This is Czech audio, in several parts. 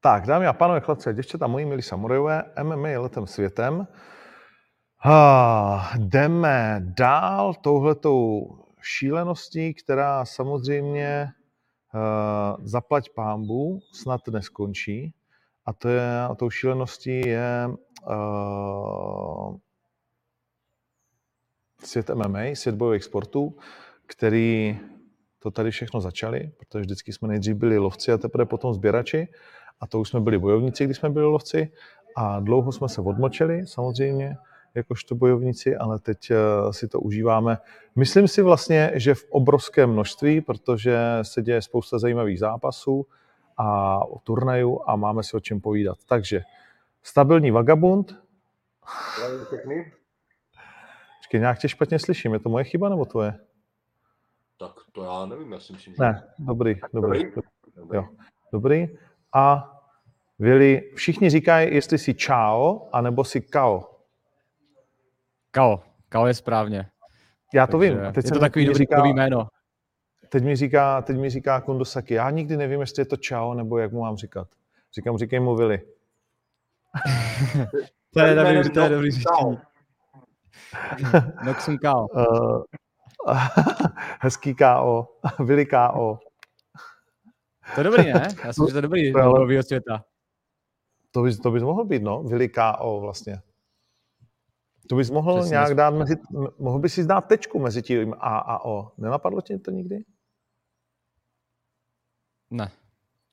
Tak, dámy a pánové, chlapci a děvčata, moji milí samurajové, MMA je letem světem. Ah, jdeme dál touhletou šíleností, která samozřejmě uh, zaplať pámbu snad neskončí. A, to je, a tou šíleností je uh, svět MMA, svět bojových sportů, který to tady všechno začali, protože vždycky jsme nejdřív byli lovci a teprve potom sběrači. A to už jsme byli bojovníci, když jsme byli lovci. A dlouho jsme se odmočili, samozřejmě, jakožto bojovníci, ale teď eh, si to užíváme. Myslím si vlastně, že v obrovském množství, protože se děje spousta zajímavých zápasů a turnajů a máme si o čem povídat. Takže stabilní vagabund. Počkej, nějak tě špatně slyším. Je to moje chyba nebo tvoje? Tak to já nevím, já si myslím, že... Ne, dobrý, dobrý. dobrý. Jo, dobrý. A Vili, všichni říkají, jestli si čao, anebo si kao. Kao. Kao je správně. Já to Takže vím. teď je to takový dobrý říká, jméno. Teď mi říká, teď mi říká Kundosaki, já nikdy nevím, jestli je to čao, nebo jak mu mám říkat. Říkám, říkej mu Vili. to je dobrý, to je dobrý řešení. Noxum Kao. Uh, hezký KO. Vili KO. To je dobrý, ne? Já jsem, že to je dobrý do nového světa. To bys, to bys mohl být, no. Vili KO vlastně. To bys mohl Přesně nějak dát mezi, mohl bys si dát tečku mezi tím A a O. Nenapadlo ti to nikdy? Ne.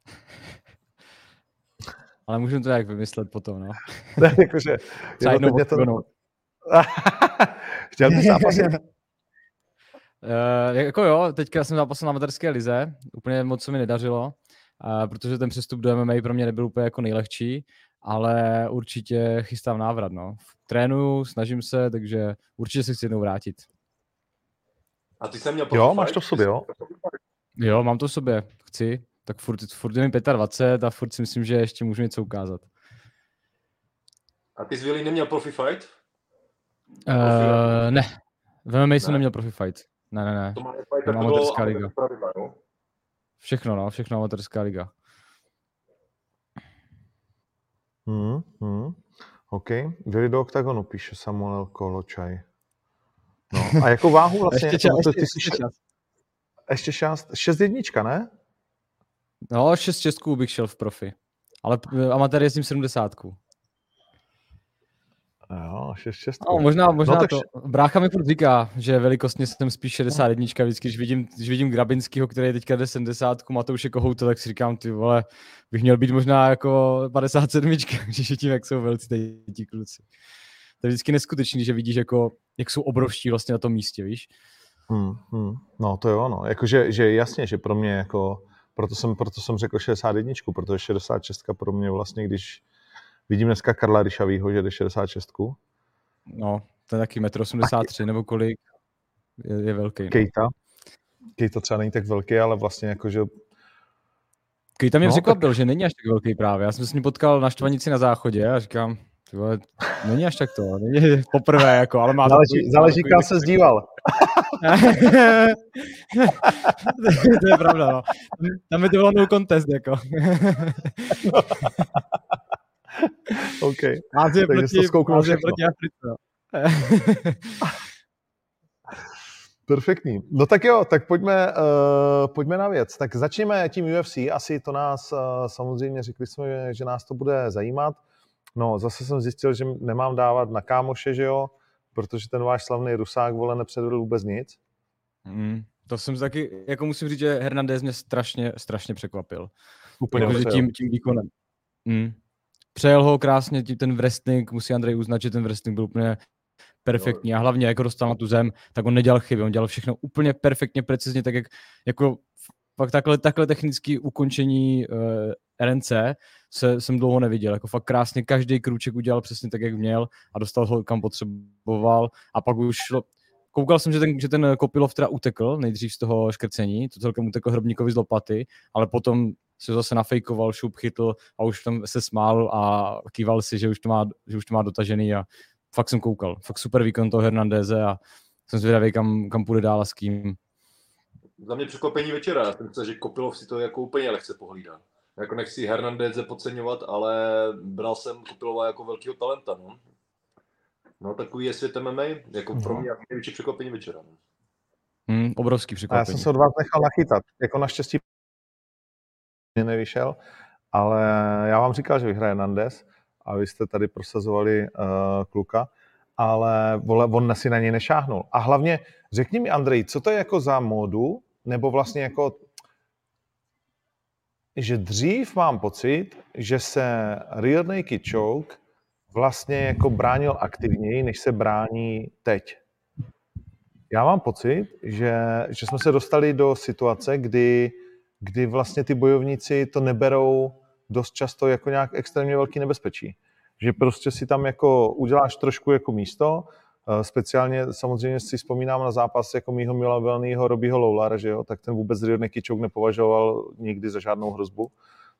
Ale můžu to jak vymyslet potom, no. ne, jakože... Třeba mě to... Chtěl bys zápasit? Uh, jako jo, teďka jsem zápasil na materské lize, úplně moc se mi nedařilo, uh, protože ten přestup do MMA pro mě nebyl úplně jako nejlehčí, ale určitě chystám návrat, no. Trénuju, snažím se, takže určitě se chci jednou vrátit. A ty jsi měl Jo, máš to v sobě, jo? Jo, mám to v sobě, chci. Tak furt, furt je mi 25 a furt si myslím, že ještě můžu něco ukázat. A ty jsi neměl profi fight? Uh, ne, v MMA jsem neměl profi fight. Ne, ne, ne. To má amatérská liga. Pravidla, no? Všechno, no, všechno amatérská liga. Hmm, hmm. OK. Byli do oktagonu, píše Samuel Koločaj. No, a jako váhu vlastně? ještě čas, ještě, ještě, čas. ještě šest, šest jednička, ne? No, šest česků bych šel v profi. Ale amatér jezdím sedmdesátku. Jo, 6 6. No, možná, možná no, tak... to. Brácha mi furt říká, že velikostně jsem spíš 61, vždycky, když vidím, když vidím Grabinskýho, který je teďka jde 70, Matouše Kohouta, tak si říkám, ty vole, bych měl být možná jako 57, když je tím, jak jsou velcí ti kluci. To je vždycky neskutečný, že vidíš, jako, jak jsou obrovští vlastně na tom místě, víš? Hmm, hmm. No to jo, no. Jakože, že jasně, že pro mě jako, proto jsem, proto jsem řekl 61, protože 66 pro mě vlastně, když Vidím dneska Karla Ryšavýho, že jde 66. No, to je taky 1,83 m nebo kolik. Je, je velký. No. Kejta. Kejta třeba není tak velký, ale vlastně jakože Kejta mě no, překvapil, tak... že není až tak velký právě. Já jsem se s ním potkal na Štvanici na záchodě a říkám, tyhle, není až tak to, není poprvé, jako, ale má... Záleží, záleží kam se zdíval. to je pravda, no. Tam by to bylo no contest, jako. OK. Ázie proti, Ázie proti Africe. Perfektní. No tak jo, tak pojďme, uh, pojďme na věc. Tak začněme tím UFC. Asi to nás, uh, samozřejmě řekli jsme, že nás to bude zajímat. No, zase jsem zjistil, že nemám dávat na kámoše, že jo, protože ten váš slavný Rusák, vole, nepředvedl vůbec nic. Mm, to jsem taky, jako musím říct, že Hernandez mě strašně, strašně překvapil. Úplně jako, tím, tím výkonem. Mm. Přejel ho krásně ten wrestling, musí Andrej uznat, že ten wrestling byl úplně perfektní. A hlavně jako dostal na tu zem, tak on nedělal chyby, on dělal všechno úplně perfektně, precizně, tak jak jako fakt takhle, takhle technický ukončení uh, eh, RNC se, jsem dlouho neviděl, jako fakt krásně každý krůček udělal přesně tak, jak měl a dostal ho kam potřeboval. A pak už šlo, koukal jsem, že ten, že ten Kopilov teda utekl nejdřív z toho škrcení, to celkem utekl Hrobníkovi z lopaty, ale potom se zase nafejkoval, šup chytl a už tam se smál a kýval si, že už to má, že už to má dotažený a fakt jsem koukal. Fakt super výkon toho Hernandeze a jsem zvědavý, kam, kam půjde dál a s kým. Za mě překvapení večera. Já jsem myslel, že Kopilov si to jako úplně lehce pohlídá. jako nechci Hernandeze podceňovat, ale bral jsem Kopilova jako velkého talenta, no. No, takový je svět MMA, jako pro No. mě největší překvapení večera. No. Hm, obrovský A já překvapení. jsem se od vás nechal nachytat. Jako naštěstí nevyšel, ale já vám říkal, že vyhraje Nandes a vy jste tady prosazovali uh, kluka, ale vole, on si na něj nešáhnul. A hlavně řekni mi, Andrej, co to je jako za módu, nebo vlastně jako že dřív mám pocit, že se rear naked choke vlastně jako bránil aktivněji, než se brání teď. Já mám pocit, že, že jsme se dostali do situace, kdy, kdy vlastně ty bojovníci to neberou dost často jako nějak extrémně velký nebezpečí. Že prostě si tam jako uděláš trošku jako místo, eh, speciálně samozřejmě si vzpomínám na zápas jako mýho milovaného Robího Lowlara, že jo, tak ten vůbec naked choke nepovažoval nikdy za žádnou hrozbu.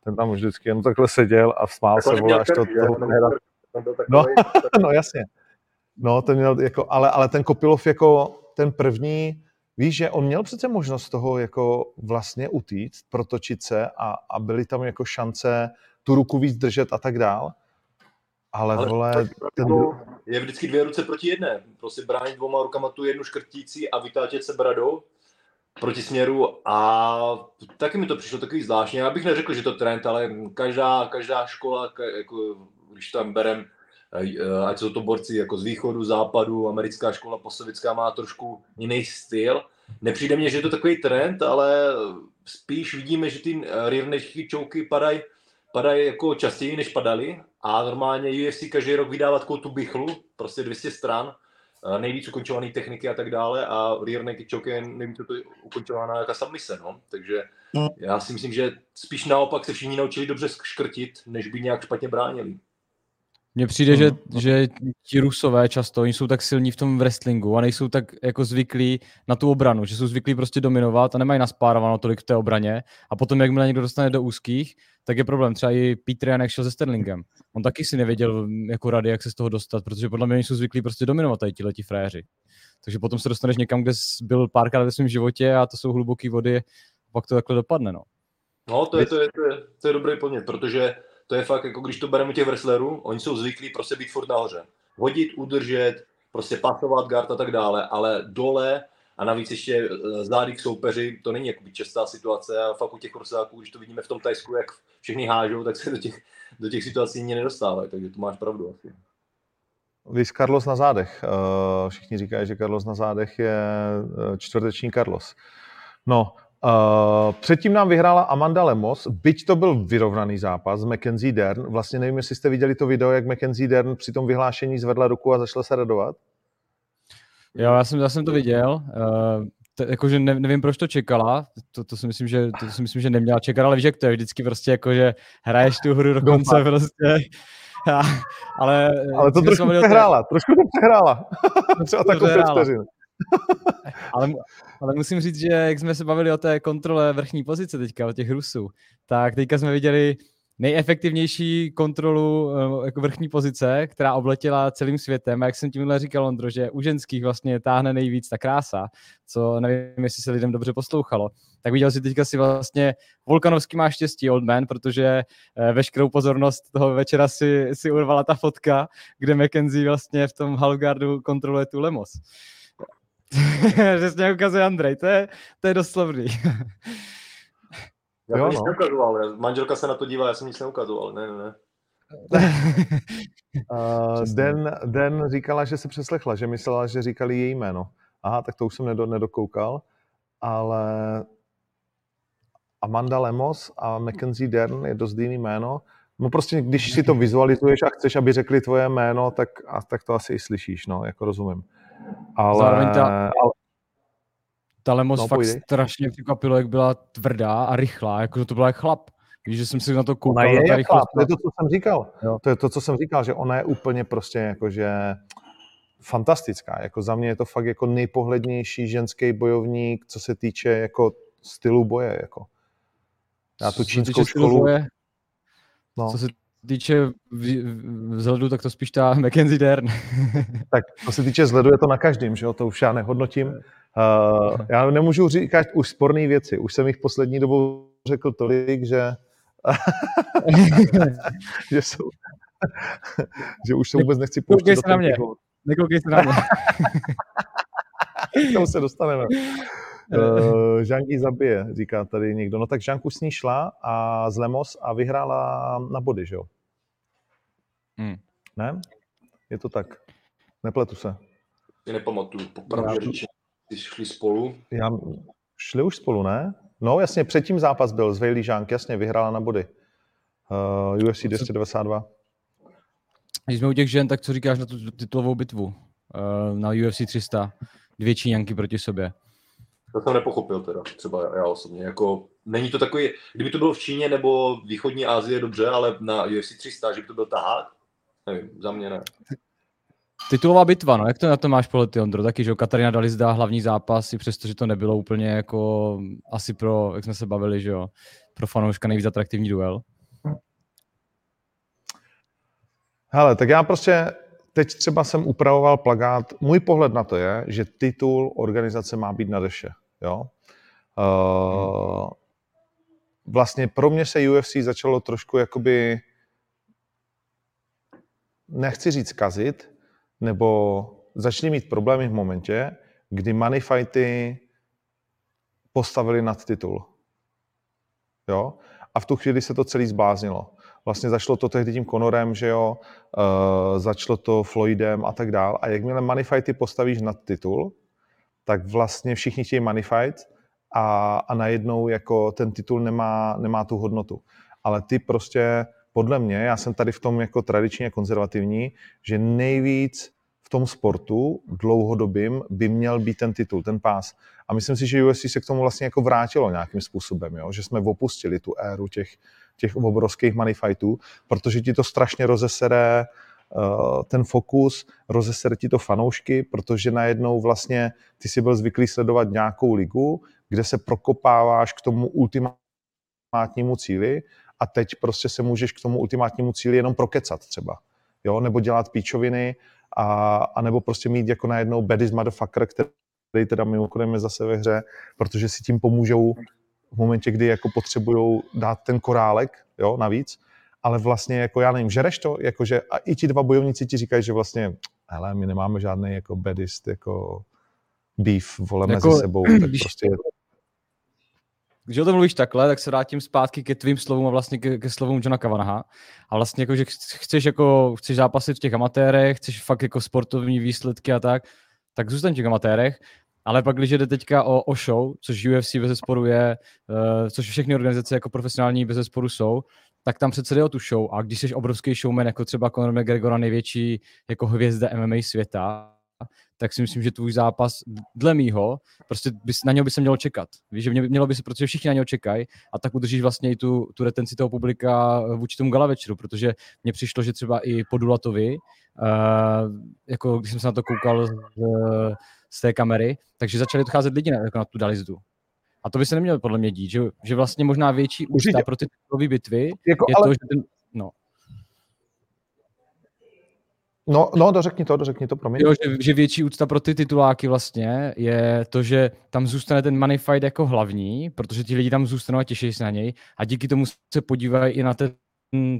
Ten tam vždycky jen takhle seděl a smál se, vole, až to, toho No, no jasně. No, ten měl jako, ale, ale ten Kopilov jako ten první, víš, že on měl přece možnost toho jako vlastně utíct, protočit se a, a byly tam jako šance tu ruku víc držet a tak dál. Ale, ale vole, ten, je vždycky dvě ruce proti jedné. Prostě bránit dvoma rukama tu jednu škrtící a vytáčet se bradou proti směru a taky mi to přišlo takový zvláštně. Já bych neřekl, že to trend, ale každá, každá škola, jako, když tam berem, ať jsou to borci jako z východu, západu, americká škola posovická má trošku jiný styl. Nepřijde mně, že je to takový trend, ale spíš vidíme, že ty eh, rear naked choky padají padají jako častěji, než padaly a normálně UFC každý rok vydává takovou tu bychlu, prostě 200 stran, eh, nejvíc ukončované techniky a tak dále a rear naked choke je nejvíc to ukončovaná jaká submise, no. Takže No. já si myslím, že spíš naopak se všichni naučili dobře škrtit, než by nějak špatně bránili. Mně přijde, že, Mhm. že ti rusové často, oni jsou tak silní v tom wrestlingu a nejsou tak jako zvyklí na tu obranu, že jsou zvyklí prostě dominovat a nemají naspárováno tolik v té obraně a potom, jakmile někdo dostane do úzkých, tak je problém. Třeba i Peter Jan, jak šel se Sterlingem. On taky si nevěděl jako rady, jak se z toho dostat, protože podle mě oni jsou zvyklí prostě dominovat tady tihleti frajeři. Takže potom se dostaneš někam, kde jsi byl párkrát ve svém životě a to jsou hluboké vody, pak to takhle dopadne, no. No, to je, to je, to je, to je dobrý podnět, protože to je fakt, jako když to bereme těch wrestlerů, oni jsou zvyklí prostě být furt nahoře. Hodit, udržet, prostě pasovat guard a tak dále, ale dole a navíc ještě eh, zády k soupeři, to není jakoby častá situace a fakt u těch rusáků, když to vidíme v tom Tajsku, jak všichni hážou, tak se do těch, do těch situací ani nedostávají, takže to máš pravdu asi. Víš, Carlos na zádech. Eh, Všichni říkají, že Carlos na zádech je eh, čtvrteční Carlos. No, uh, předtím nám vyhrála Amanda Lemos, byť to byl vyrovnaný zápas s Mackenzie Dern. Vlastně nevím, jestli jste viděli to video, jak Mackenzie Dern při tom vyhlášení zvedla ruku a začala se radovat. Jo, já jsem, já jsem to viděl. Uh, t- jakože ne, nevím, proč to čekala. To, to, si myslím, že, to si myslím, že neměla čekat, ale víš, jak to je vždycky prostě jako, že hraješ tu hru do konce prostě. A, ale, Ale to trošku přehrála, trošku to přehrála. Třeba takovou přehrála. Ale, ale musím říct, že jak jsme se bavili o té kontrole vrchní pozice teďka, o těch Rusů, tak teďka jsme viděli nejefektivnější kontrolu eh, jako vrchní pozice, která obletěla celým světem. A jak jsem tímhle říkal, Ondro, že u ženských vlastně táhne nejvíc ta krása, co nevím, jestli se lidem dobře poslouchalo. Tak viděl si teďka si vlastně, Volkanovský má štěstí, Old Man, protože eh, veškerou pozornost toho večera si, si urvala ta fotka, kde McKenzie vlastně v tom halfguardu kontroluje tu Lemos. Přesně ukazuje Andrej, to je, to je doslovný. Já Jo, to nic no. neukazoval, manželka se na to dívá, já jsem nic neukazoval, ne, ne, ne. Uh. Den, Den říkala, že se přeslechla, že myslela, že říkali její jméno. Aha, tak to už jsem nedo, nedokoukal, ale Amanda Lemos a Mackenzie Dern je dost jiný jméno. No prostě, když si to vizualizuješ a chceš, aby řekli tvoje jméno, tak, a, tak to asi i slyšíš, no, jako rozumím. Ale, Zároveň ta- ale Ta Lemos No, fakt pojdej. strašně překvapilo, jak byla tvrdá a rychlá, jako že to byla jak chlap. Víš, že jsem si na to ona koukal, je na ta rychlost. to je to, co jsem říkal. Jo. To je to, co jsem říkal, že ona je úplně prostě jakože fantastická. Jako za mě je to fakt jako nejpohlednější ženský bojovník, co se týče jako stylu boje. Jako. Já tu čínskou školu, boje, no, Co se týče vzhledu, tak to spíš ta Mackenzie Dern. tak co se týče vzhledu, je to na každém, že jo? to už já nehodnotím. Uh, já nemůžu říkat už sporné věci, už jsem jich poslední dobou řekl tolik, že že jsou, že už se vůbec nechci pouštět Nekoukej se na mě. Nekoukej se na mě. K tomu se dostaneme. Uh, Žánky zabije, říká tady někdo. No tak Žánku s ní šla a z Lemos a vyhrála na body, že jo? Hmm. Ne? Je to tak. Nepletu se. Si nepamatuju, popravdě Já- řečeno, ty šli spolu. Já, šli už spolu, ne? No jasně, předtím zápas byl s Vejlí Žánk, jasně, vyhrála na body. Uh, UFC 292. Když jsme u těch žen, tak co říkáš na tu titulovou bitvu uh, na UFC 300? Dvě Číňanky proti sobě. To jsem nepochopil teda, třeba já osobně. Jako, není to takový, kdyby to bylo v Číně nebo východní Asie, dobře, ale na UFC 300, že by to byl tahák? Nevím, za mě ne. Titulová bitva, no jak to na to máš pohled, ty Ondro? Taky, že jo, Katarina Dali zdá hlavní zápas, i přesto, že to nebylo úplně jako asi pro, jak jsme se bavili, že jo, pro fanouška nejvíc atraktivní duel. Hele, tak já prostě teď třeba jsem upravoval plagát. Můj pohled na to je, že titul organizace má být na deše. Jo? Uh, vlastně pro mě se UFC začalo trošku jakoby, nechci říct kazit, nebo začali mít problémy v momentě, kdy money fighty postavili nad titul. Jo? A v tu chvíli se to celý zbláznilo. Vlastně začalo to tehdy tím Conorem, že jo, uh, začalo to Floydem a tak dál. A jakmile money fighty postavíš nad titul, tak vlastně všichni chtějí money fight a, a najednou jako ten titul nemá, nemá tu hodnotu. Ale ty prostě, podle mě, já jsem tady v tom jako tradičně konzervativní, že nejvíc v tom sportu dlouhodobým by měl být ten titul, ten pás. A myslím si, že UFC se k tomu vlastně jako vrátilo nějakým způsobem, jo? že jsme opustili tu éru těch, těch obrovských money fightů, protože ti to strašně rozesere uh, ten fokus, rozesere ti to fanoušky, protože najednou vlastně ty si byl zvyklý sledovat nějakou ligu, kde se prokopáváš k tomu ultimátnímu cíli a teď prostě se můžeš k tomu ultimátnímu cíli jenom prokecat třeba. Jo? Nebo dělat píčoviny, a, a nebo prostě mít jako najednou baddest motherfucker, který teda mimochodem je zase ve hře, protože si tím pomůžou v momentě, kdy jako potřebují dát ten korálek, jo, navíc, ale vlastně jako já nevím, žereš to, jakože a i ti dva bojovníci ti říkají, že vlastně, hele, my nemáme žádný jako baddest, jako beef, vole, Jako, mezi sebou, tak když- prostě Když o tom mluvíš takhle, tak se vrátím zpátky ke tvým slovům a vlastně ke, ke slovům Johna Kavanaha. A vlastně jako, že chc- chceš jako, chceš zápasit v těch amatérech, chceš fakt jako sportovní výsledky a tak, tak zůstaň v těch amatérech. Ale pak, když jde teďka o, o show, což UFC bez zesporu je, uh, což všechny organizace jako profesionální bez zesporu jsou, tak tam přece jde o tu show. A když jsi obrovský showman, jako třeba Conor McGregor největší jako hvězda MMA světa, tak si myslím, že tvůj zápas, dle mýho, prostě bys, na něho by se mělo čekat. Víš, že mě, mělo by se, protože všichni na něho čekají a tak udržíš vlastně i tu, tu retenci toho publika vůči tomu gala večeru, protože mně přišlo, že třeba i po Dulatovi, uh, jako když jsem se na to koukal z, z té kamery, takže začali odcházet lidi na, jako na tu Dalizdu. A to by se nemělo podle mě dít, že, že vlastně možná větší Určitě. pro ty titulové bitvy jako, je ale, to, že ten, no, no, no, dořekni to, dořekni to, promiň. Jo, že, že větší úcta pro ty tituláky vlastně je to, že tam zůstane ten money fight jako hlavní, protože ti lidi tam zůstanou a těší se na něj a díky tomu se podívají i na, ten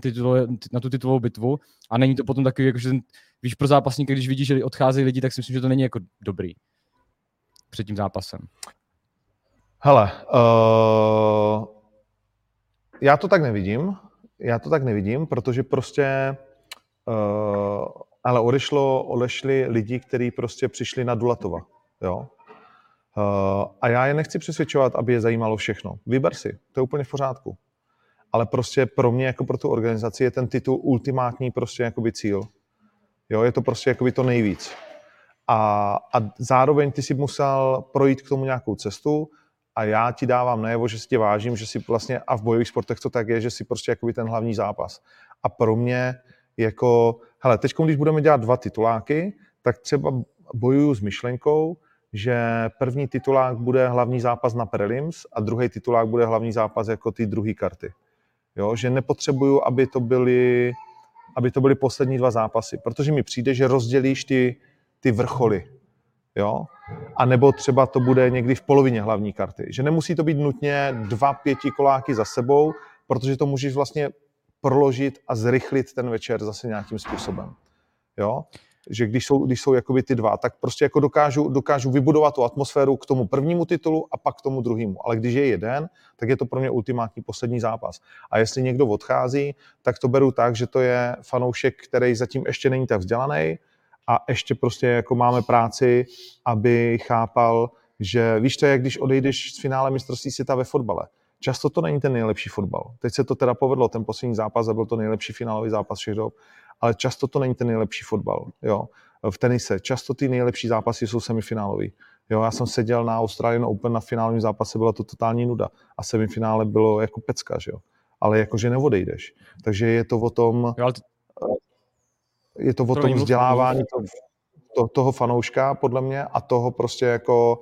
titul, na tu titulovou bitvu a není to potom takový, jako, že ten, víš, pro zápasníka, když vidíš, že odcházejí lidi, tak si myslím, že to není jako dobrý před tím zápasem. Hele, uh, já to tak nevidím, já to tak nevidím, protože prostě uh, ale odešlo, odešli lidi, kteří prostě přišli na Dulatova, jo. Uh, a já je nechci přesvědčovat, aby je zajímalo všechno. Vyber si, to je úplně v pořádku. Ale prostě pro mě, jako pro tu organizaci, je ten titul ultimátní prostě jakoby cíl. Jo, je to prostě jakoby to nejvíc. A, a zároveň ty si musel projít k tomu nějakou cestu a já ti dávám najevo, že si tě vážím, že si vlastně, a v bojových sportech to tak je, že si prostě jakoby ten hlavní zápas. A pro mě jako, hele, teď, když budeme dělat dva tituláky, tak třeba bojuju s myšlenkou, že první titulák bude hlavní zápas na prelims a druhý titulák bude hlavní zápas jako ty druhé karty. Jo, že nepotřebuju, aby to byly, aby to byly poslední dva zápasy, protože mi přijde, že rozdělíš ty, ty vrcholy. Jo? A nebo třeba to bude někdy v polovině hlavní karty. Že nemusí to být nutně dva pěti koláky za sebou, protože to můžeš vlastně proložit a zrychlit ten večer zase nějakým způsobem. Jo? Že když jsou, když jsou jakoby ty dva, tak prostě jako dokážu, dokážu vybudovat tu atmosféru k tomu prvnímu titulu a pak k tomu druhému. Ale když je jeden, tak je to pro mě ultimátní poslední zápas. A jestli někdo odchází, tak to beru tak, že to je fanoušek, který zatím ještě není tak vzdělaný a ještě prostě jako máme práci, aby chápal, že víš, to je, když odejdeš z finále mistrovství světa ve fotbale. Často to není ten nejlepší fotbal. Teď se to teda povedlo, ten poslední zápas a byl to nejlepší finálový zápas všech dob, ale často to není ten nejlepší fotbal. Jo. V tenise často ty nejlepší zápasy jsou semifinálový. Jo, já jsem seděl na Australian Open na finálním zápase, byla to totální nuda. A semifinále bylo jako pecka, že jo. Ale jakože neodejdeš. Takže je to o tom, je to o tom vzdělávání to, to, toho fanouška, podle mě, a toho prostě jako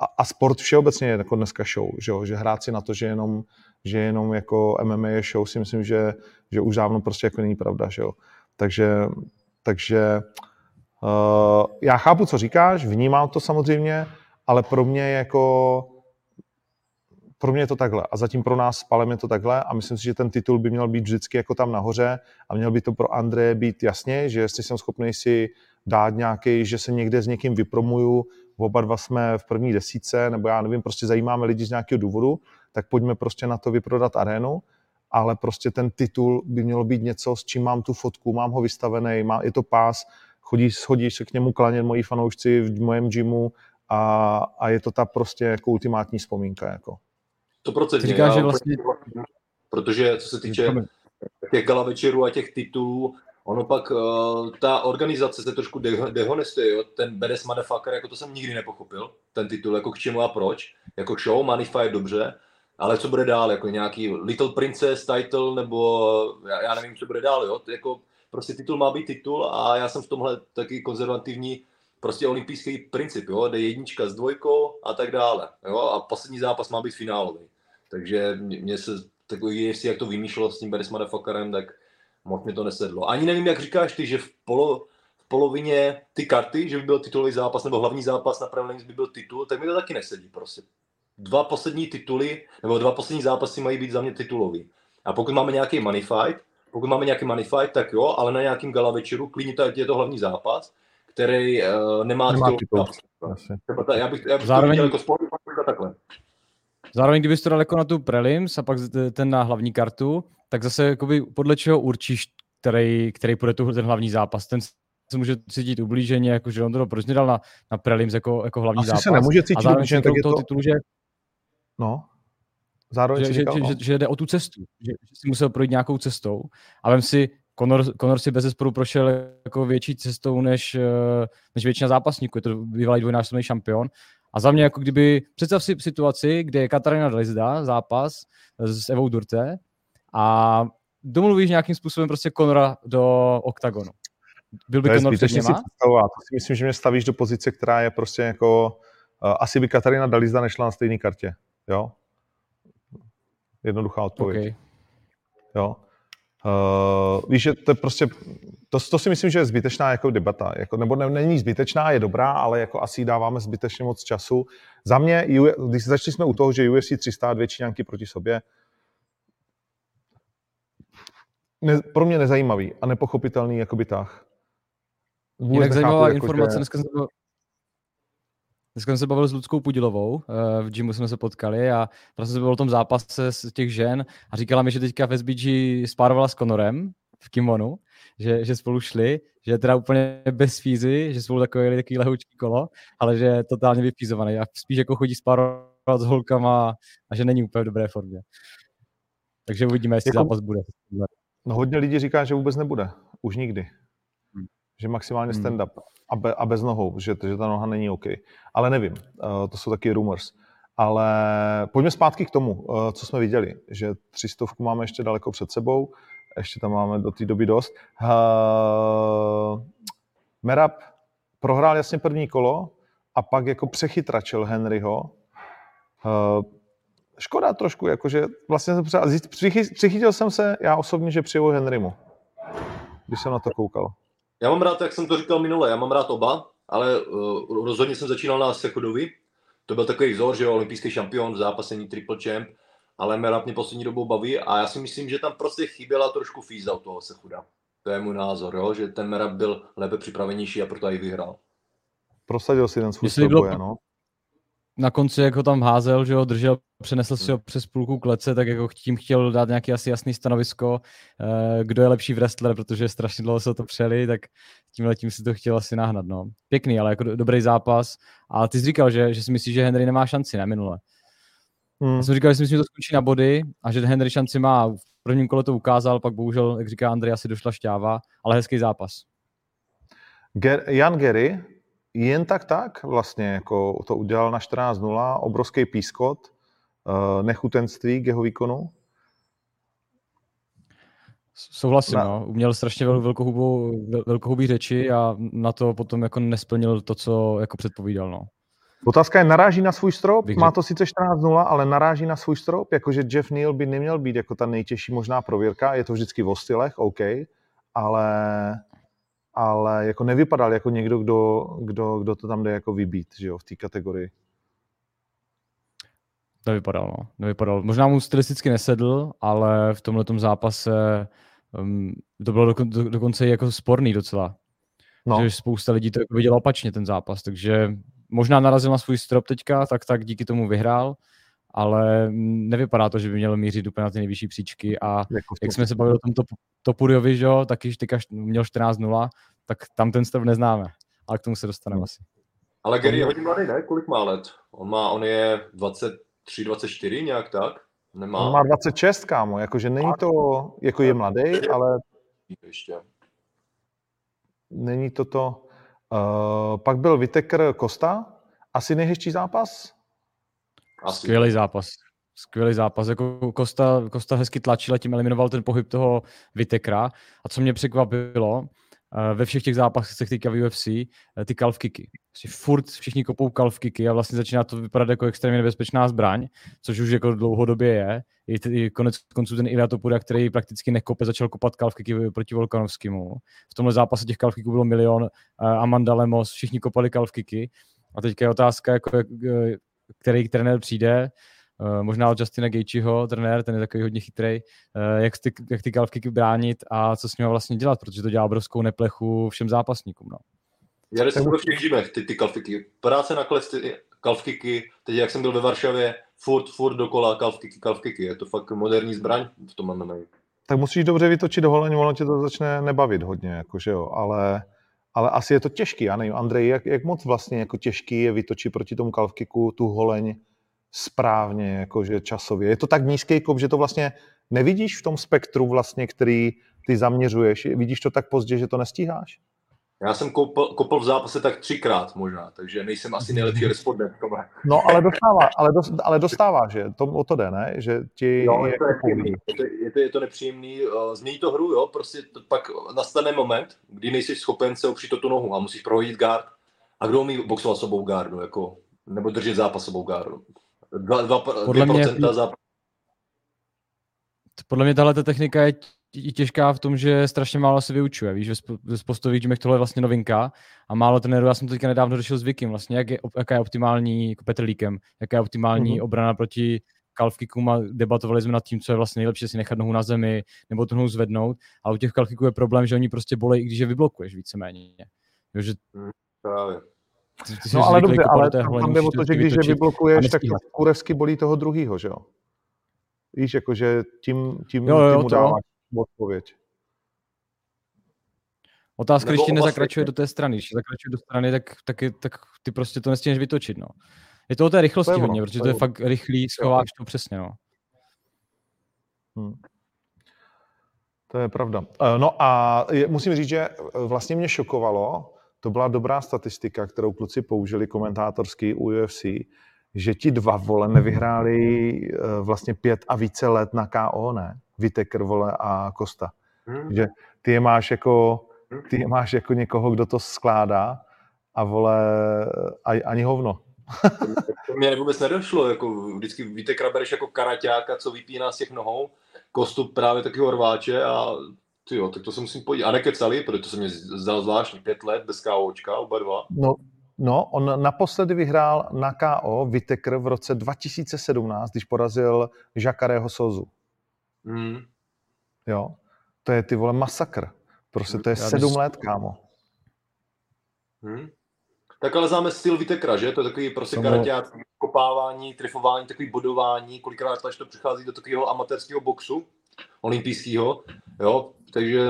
a, a sport všeobecně je jako dneska show, že, jo? že hrát si na to, že jenom, že jenom jako MMA je show, si myslím, že, že už dávno prostě jako není pravda, že jo. Takže, takže uh, já chápu, co říkáš, vnímám to samozřejmě, ale pro mě jako pro mě je to takhle a zatím pro nás s Palem je to takhle a myslím si, že ten titul by měl být vždycky jako tam nahoře a měl by to pro Andreje být jasně, že jestli jsem schopný si dát nějaký, že se někde s někým vypromuju, oba dva jsme v první desíce, nebo já nevím, prostě zajímáme lidi z nějakého důvodu, tak pojďme prostě na to vyprodat arénu, ale prostě ten titul by mělo být něco, s čím mám tu fotku, mám ho vystavený, má, je to pás, chodí, chodí se k němu klanět moji fanoušci v mojem gymu a, a je to ta prostě jako ultimátní vzpomínka. Jako. To procentně. Ty říkáš, já že vlastně- Protože co se týče těch gala večerů a těch titulů, ono pak uh, ta organizace se trošku de- dehonestuje, jo? ten Bedes Motherfucker, jako to jsem nikdy nepochopil, ten titul, jako k čemu a proč, jako show, Manify dobře, ale co bude dál, jako nějaký Little Princess title, nebo já, já nevím, co bude dál, jo, to jako prostě titul má být titul a já jsem v tomhle taky konzervativní, prostě olympijský princip, jo, jde jednička s dvojkou a tak dále, jo, a poslední zápas má být finálový. Takže mě mě se takový, jestli jak to vymýšlelo s tím Beres Motherfuckerem, tak moc mi to nesedlo. Ani nevím, jak říkáš ty, že v, polo, v polovině ty karty, že by byl titulový zápas nebo hlavní zápas na Premier League by byl titul, tak mi to taky nesedí prostě. Dva poslední tituly, nebo dva poslední zápasy mají být za mě titulový. A pokud máme nějaký money fight, pokud máme nějaký money fight, tak jo, ale na nějakým gala večeru, klidně to, je to hlavní zápas, který uh, nemá, Nemá titulový titul. Třeba ta- Já bych, já bych Zároveň- to viděl jako takhle. Zároveň, kdybys to dal jako na tu prelims a pak ten na hlavní kartu, tak zase jakoby podle čeho určíš, který, který půjde tu, ten hlavní zápas. Ten se může cítit ublíženě, jako že on to proč nedal na, na prelims jako, jako hlavní Asi zápas. se nemůže a cítit zároveň ublíženě, tak je toho to, titulu, že, no. Zároveň že, říkal, že, no. že, že, jde o tu cestu, že, že si musel projít nějakou cestou. A vem si, Conor, Conor si bez zesporu prošel jako větší cestou než, eh, než většina zápasníků. Je to bývalý dvojnásobný šampion. A za mě, jako kdyby, představ si situaci, kde je Katarina Dalizda, zápas s Evou Durte a domluvíš nějakým způsobem prostě Conora do oktagonu. Byl by To Conor před si. To si myslím, že mě stavíš do pozice, která je prostě jako... Uh, asi by Katarina Dalizda nešla na stejné kartě. Jo? Jednoduchá odpověď. Okay. Jo? Uh, víš, že to je prostě, to, to si myslím, že je zbytečná jako debata, jako, nebo ne, není zbytečná, je dobrá, ale jako asi dáváme zbytečně moc času. Za mě, U- když začali jsme u toho, že UFC 300 dvě Číňanky proti sobě, ne, pro mě nezajímavý a nepochopitelný jakoby tah. Jinak zajímavá jako, informace, že- dneska jsem, se bavil- dneska jsem se bavil s Ludskou Pudilovou, eh, v gymu jsme se potkali a vlastně se bavil o tom zápase z těch žen a říkala mi, že teďka v SBG spárovala s Conorem v kimonu, že, že spolu šli, že teda úplně bez fízy, že spolu takový, takový lehoučký kolo, ale že je totálně vyfízovaný a spíš jako chodí spárovat s holkama a že není úplně v dobré formě. Takže uvidíme, jestli Jako- zápas bude. No hodně lidí říká, že vůbec nebude. Už nikdy. Že maximálně Hmm. stand-up a, be, a bez nohou, že, že ta noha není OK. Ale nevím, uh, to jsou taky rumors. Ale pojďme zpátky k tomu, uh, co jsme viděli, že třistovku máme ještě daleko před sebou, ještě tam máme do té doby dost. Uh, Merab prohrál jasně první kolo a pak jako přechytračil Henryho. Uh, škoda trošku, jakože vlastně jsem třeba, zjist- přichy- přichytil jsem se já osobně, že přijel Henrymu, když jsem na to koukal. Já mám rád, jak jsem to říkal minule, já mám rád oba, ale uh, rozhodně jsem začínal na Sechodovi. To byl takový vzor, že jo, olympijský šampion v zápasení Triple Champ. ale Merab mě poslední dobou baví a já si myslím, že tam prostě chyběla trošku fíza od toho se chuda. To je můj názor, jo? že ten Merab byl lépe připravenější a proto i vyhrál. Prosadil si ten svůj Jestli bylo- boje, no. Na konci, jak ho tam házel, že ho držel, přenesl si ho přes půlku klece, tak jako tím chtěl dát nějaký asi jasný stanovisko, eh, kdo je lepší wrestler, protože strašně dlouho se to přeli, tak tímhle tím si to chtěl asi nahnat. No. Pěkný, ale jako do- dobrý zápas. A ty jsi říkal, že, že si myslíš, že Henry nemá šanci, ne minule. Hmm. Já jsem říkal, že si myslím, že to skončí na body a že Henry šanci má. V prvním kole to ukázal, pak bohužel, jak říká Andrej, asi došla šťáva, ale hezký zápas. Ger- Jan Gery jen tak tak vlastně jako to udělal na 14-0, obrovský pískot, eh, nechutenství k jeho výkonu. Souhlasím, Na- no. Uměl strašně vel, velkohubou, vel, velkohubý řeči a na to potom jako nesplnil to, co jako předpovídal, no. Otázka je, naráží na svůj strop, Bych má to sice 14-0, ale naráží na svůj strop, jakože Jeff Neal by neměl být jako ta nejtěžší možná prověrka, je to vždycky v stylech, OK, ale, ale jako nevypadal jako někdo, kdo, kdo, kdo to tam jde jako vybít, že jo, v té kategorii. Nevypadal, no. Nevypadal. Možná mu stylisticky nesedl, ale v tomhle zápase um, to bylo dokon, do, dokonce i jako sporný docela. No, Že spousta lidí to jako vidělo opačně ten zápas, takže možná narazil na svůj strop teďka, tak tak díky tomu vyhrál, ale nevypadá to, že by měl mířit úplně na ty nejvyšší příčky a jako jak jsme se bavili o tom top, Topuriovi, že jo, taky teďka měl 14-0, tak tam ten stav neznáme, ale k tomu se dostaneme No. asi. Ale Gary je hodně mladý, ne? Kolik má let? On, má, on je 23, 24, nějak tak? Nemá. On má 26, kámo, jakože není to, jako je mladý, ale Ještě. není to to. Uh, pak byl Vitekr Costa, asi nejhezčí zápas. Asi. Skvělý zápas. Skvělý zápas. Jako Kosta, Kosta hezky tlačil tím eliminoval ten pohyb toho Vitekra. A co mě překvapilo, eh, ve všech těch zápasech teďka v UFC, eh, ty calf kicky. Prostě furt všichni kopou calf kicky a vlastně začíná to vypadat jako extrémně nebezpečná zbraň, což už jako dlouhodobě je. I, t- konec konců ten Ilya Topuria, který prakticky nekope, začal kopat calf kicky proti Volkanovskému. V tomhle zápase těch calf kicků bylo milion. eh, Amanda Lemos, všichni kopali calf kicky. A teďka je otázka, jako, jak, který trenér přijde, Uh, možná od Justina Gejčiho, trenér, ten je takový hodně chytrý, uh, jak ty, jak ty kicky bránit a co s nimi vlastně dělat, protože to dělá obrovskou neplechu všem zápasníkům. No. Jede se to všech žimech, ty, ty kalfiky. Práce na kles, ty kalfkiky, teď jak jsem byl ve Varšavě, furt, furt dokola kalfkiky, kalfkiky. Je to fakt moderní zbraň v tom MMA. Tak musíš dobře vytočit holeň, ono tě to začne nebavit hodně, jakože jo, ale, ale asi je to těžký, já nevím, Andrej, jak, jak moc vlastně jako těžký je vytočit proti tomu kalfkiku tu holeň správně, jakože časově. Je to tak nízký kop, že to vlastně nevidíš v tom spektru vlastně, který ty zaměřuješ. Vidíš to tak pozdě, že to nestíháš? Já jsem kopl, kopl v zápase tak třikrát možná, takže nejsem asi nejlepší respondent v tomhle. No, ale dostává, ale, dos, ale dostává, že? To, o to jde, ne? Že ti Jo, je je to, jako nepříjemný. je, to, je, to, je to nepříjemný, uh, změní to hru, jo, prostě to, pak nastane moment, kdy nejsi schopen se opřít o tu nohu a musíš prohodit guard. A kdo umí boxovat s obou gardu, jako, nebo držet zápas s obou gardu? Dva, dva, Podle dvě mě- procenta za... Podle mě tahle ta technika je těžká v tom, že strašně málo se vyučuje. Víš, ve spo- ve postových gymech tohle je vlastně novinka a málo trenérů. Já jsem to teďka nedávno řešil s Vikim, vlastně, jak je, jaká je optimální, jako Petrlíkem, jaká je optimální Mhm. mm-hmm. obrana proti calf kickům a debatovali jsme nad tím, co je vlastně nejlepší, si nechat nohu na zemi nebo tu nohu zvednout. A u těch calf kicků je problém, že oni prostě bolej, i když je vyblokuješ víceméně. Jo, že Právě. ty, ty No ale dobře, kopat ale tam, jde o to, že když je vyblokuješ, tak to kurevsky bolí toho druhýho, že jo? Víš, jakože tím, tím, Jo, jo, tím mu to dáváš odpověď. Otázka, když Nebo ti oba nezakračuje do té strany. Když ti zakračuje do strany, tak, tak, je, tak ty prostě to nestihneš vytočit. No. Je to o té rychlosti To je ono, hodně, protože to to je je ono. fakt rychlý, schováš to přesně. No. Hmm. To je pravda. Eh, No a je, musím říct, že eh, vlastně mě šokovalo, to byla dobrá statistika, kterou kluci použili komentátorský u UFC, že ti dva vole nevyhráli eh, vlastně pět a více let na KO, ne? Vitekr, vole, a Kosta. Hm? Že ty je máš jako, ty je máš jako někoho, kdo to skládá a vole, a, ani hovno. To mě vůbec nedošlo, jako vždycky víte, krabereš jako karaťáka, co vypíná z těch nohou, kostu právě takového rváče a ty jo, tak to se musím podívat. A nekecali, protože to se mě zdalo zvláštní, pět let bez KOčka, oba dva. No, No, on naposledy vyhrál na KO Vitekr v roce 2017, když porazil Jackareho Sozu. Mm. Jo, to je ty vole masakr. Prostě to je Já sedm bys- let, kámo. Hmm. Tak ale známe styl Vitekra, že? To je takový prostě Samo- karaťák, kopávání, trifování, takový bodování, kolikrát až to přichází do takového amatérského boxu, olympijského, jo, takže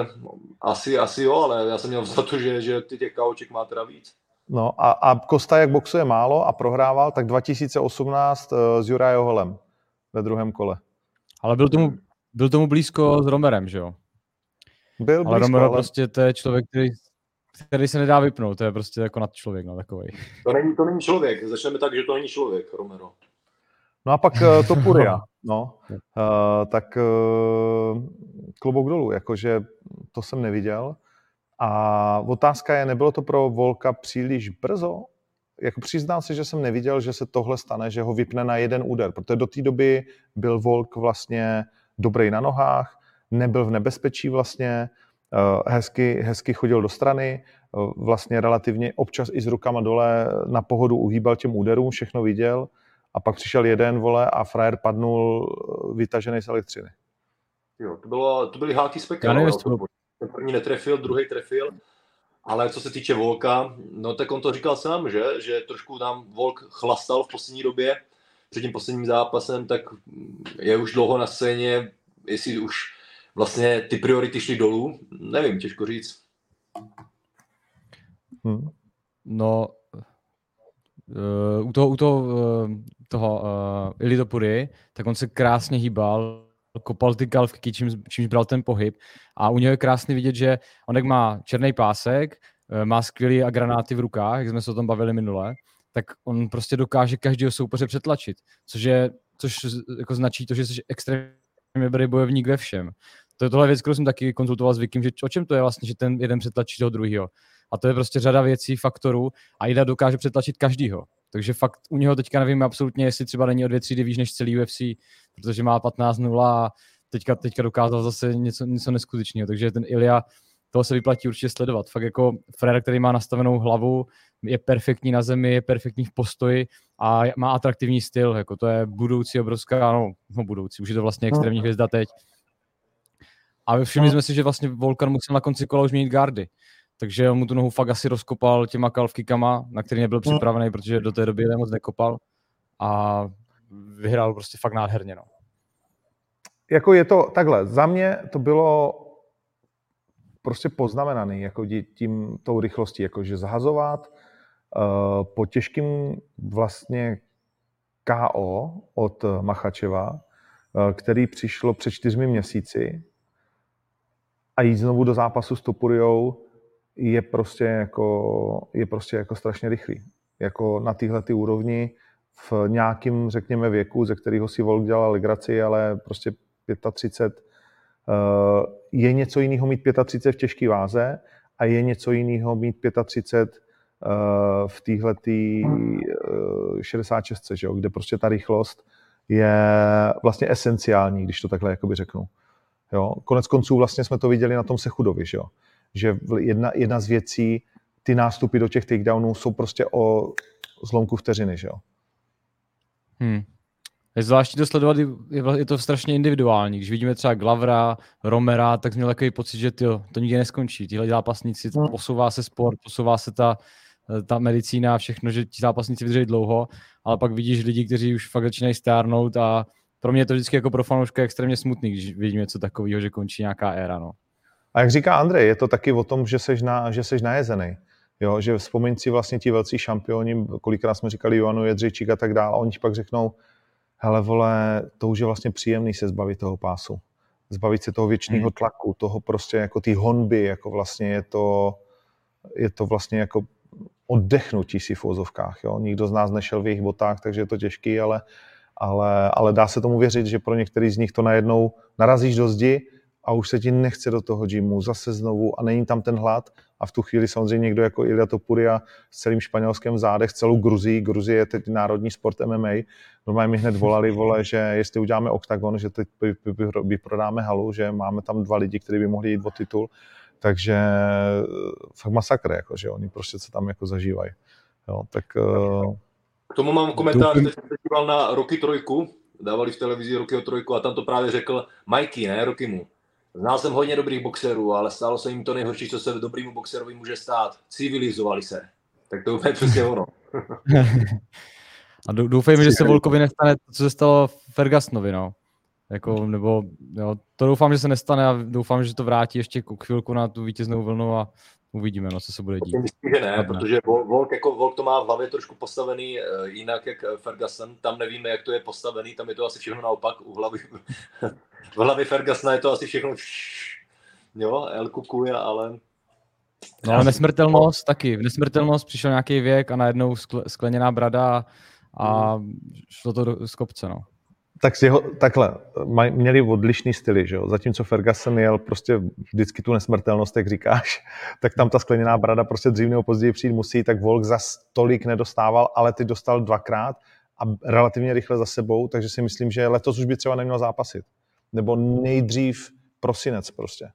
asi, asi jo, ale já jsem měl za to, že, že ty těch kauček má teda víc. No a, a Kosta, jak boxuje málo a prohrával, tak 2018 uh, s Jurajou Holem ve druhém kole. Ale byl tomu, byl tomu blízko s Romerem, že jo? Byl Ale blízko, Romero ale prostě to je člověk, který, který se nedá vypnout, to je prostě jako nad člověk, no takový. To není, to není člověk, začneme tak, že to není člověk, Romero. No a pak uh, Topuria, no, uh, tak uh, klobouk dolů, jakože to jsem neviděl. A otázka je, nebylo to pro Volka příliš brzo? Jako přiznám se, že jsem neviděl, že se tohle stane, že ho vypne na jeden úder, protože do té doby byl Volk vlastně dobrý na nohách, nebyl v nebezpečí vlastně, uh, hezky, hezky chodil do strany, uh, vlastně relativně občas i s rukama dole na pohodu uhýbal těm úderům, všechno viděl a pak přišel jeden, vole, a frajer padnul eh, vytažený z elektřiny. Jo, to, bylo, to byly háky z Já pekel. nevím, jo, jestli to bylo- Ten první netrefil, druhý trefil. Ale co se týče Volka, no tak on to říkal sám, že, že trošku nám Volk chlastal v poslední době. Před tím posledním zápasem, tak je už dlouho na scéně, jestli už vlastně ty priority šly dolů, nevím, těžko říct. Hm. No, uh, u toho, u toho, uh, toho uh, Ili Topury, tak on se krásně hýbal, kopal ty kalvky, čímž, čímž bral ten pohyb. A u něho je krásně vidět, že on jak má černý pásek, eh, má skvělý a granáty v rukách, jak jsme se o tom bavili minule, tak on prostě dokáže každého soupeře přetlačit, což je, což jako značí to, že jsi extrémně dobrý bojovník ve všem. To je tohle věc, kterou jsem taky konzultoval s Vikim, že o čem to je vlastně, že ten jeden přetlačí toho druhého. A to je prostě řada věcí, faktorů a Ida dokáže přetlačit každýho. Takže fakt u něho teďka nevím absolutně, jestli třeba není o dvě třídy výš než celý UFC, protože má 15-0 a teďka, teďka dokázal zase něco, něco neskutečného. Takže ten Ilya, toho se vyplatí určitě sledovat. Fakt jako Frér, který má nastavenou hlavu, je perfektní na zemi, je perfektní v postoji a má atraktivní styl. Jako to je budoucí obrovská, no, no budoucí, už je to vlastně extrémní hvězda teď. A všimli jsme si, že vlastně Volkan musel na konci kola už měnit gardy. Takže on mu tu nohu fakt asi rozkopal těma kalfkikama, na který nebyl připravený, protože do té doby je moc nekopal. A vyhrál prostě fakt nádherně. No. Jako je to takhle, za mě to bylo prostě poznamenaný jako tím, tou rychlostí, jakože zahazovat uh, po těžkým vlastně KO od Machačeva, uh, který přišlo před čtyřmi měsíci a jít znovu do zápasu s Topuriou je prostě jako, je prostě jako strašně rychlý. Jako na téhle ty úrovni v nějakým, řekněme, věku, ze kterého si Volk dělal legraci, ale prostě 35, eh, je něco jiného mít 35 v těžké váze a je něco jiného mít 35 eh, v téhle 66, že jo, kde prostě ta rychlost je vlastně esenciální, když to takhle jakoby řeknu. Jo? Konec konců vlastně jsme to viděli na tom Sechudovi, že, jo? Že jedna, jedna z věcí, ty nástupy do těch takedownů jsou prostě o zlomku vteřiny. Že jo? Hmm. Je zvláštní to sledovat, je, je to strašně individuální. Když vidíme třeba Glavra, Romera, tak měl takový pocit, že tyjo, to nikdy neskončí. Tihle zápasníci, Hmm. posouvá se sport, posouvá se ta, ta medicína a všechno, že ti zápasníci vydrží dlouho, ale pak vidíš lidi, kteří už fakt začínají stárnout a pro mě je to vždycky jako pro fanouška extrémně smutný, když vidím něco takového, že končí nějaká éra. No. A jak říká Andrej, je to taky o tom, že seš, na, že seš najezený. Jo, že vzpomeň si vlastně ti velcí šampioni, kolikrát jsme říkali Joanu Jedřičík a tak dále, a oni ti pak řeknou, hele vole, to už je vlastně příjemný se zbavit toho pásu. Zbavit se toho věčného Hmm. tlaku, toho prostě jako ty honby, jako vlastně je to, je to vlastně jako oddechnutí si v vozovkách. Jo? Nikdo z nás nešel v jejich botách, takže je to těžký, ale, ale, ale dá se tomu věřit, že pro některý z nich to najednou narazíš do zdi a už se ti nechce do toho gymu zase znovu a není tam ten hlad. A v tu chvíli samozřejmě někdo jako Ilya Topuria s celým španělském zádech, s celou Gruzí, Gruzie je teď národní sport MMA, normálně mi hned volali, vole, že jestli uděláme oktagon, že teď vy- vy- vy- vyprodáme halu, že máme tam dva lidi, kteří by mohli jít o titul, takže eh, fakt masakr, jako, že oni prostě se tam jako zažívají. Jo, tak, uh... K tomu mám komentář, teď jsem se díval na Roky trojku, dávali v televizi Rokyho trojku a tam to právě řekl Mikey, ne Rokymu. Znal jsem hodně dobrých boxerů, ale stalo se jim to nejhorší, co se dobrýmu boxerovi může stát. Civilizovali se. Tak to úplně přesně ono. a doufejme, že se Volkovi nestane to, co se stalo Fergusonovi, no. Jako, nebo, jo, to doufám, že se nestane a doufám, že to vrátí ještě chvilku na tu vítěznou vlnu a uvidíme, no, co se bude dít. Myslím, že ne, protože Volk, jako Volk to má v hlavě trošku postavený uh, jinak, jak Ferguson. Tam nevíme, jak to je postavený, tam je to asi všechno naopak. U hlavy, v hlavě Fergusona je to asi všechno jo, El kukuje, ale No ale nesmrtelnost taky. Nesmrtelnost přišel nějaký věk a najednou skleněná brada a hmm. šlo to do, z kopce, no tak si ho, takhle, maj, měli odlišný styly, že jo? zatímco Ferguson jel prostě vždycky tu nesmrtelnost, jak říkáš, tak tam ta skleněná brada prostě dřív nebo později přijít musí, tak Volk za tolik nedostával, ale ty dostal dvakrát a relativně rychle za sebou, takže si myslím, že letos už by třeba neměl zápasit. Nebo nejdřív prosinec prostě.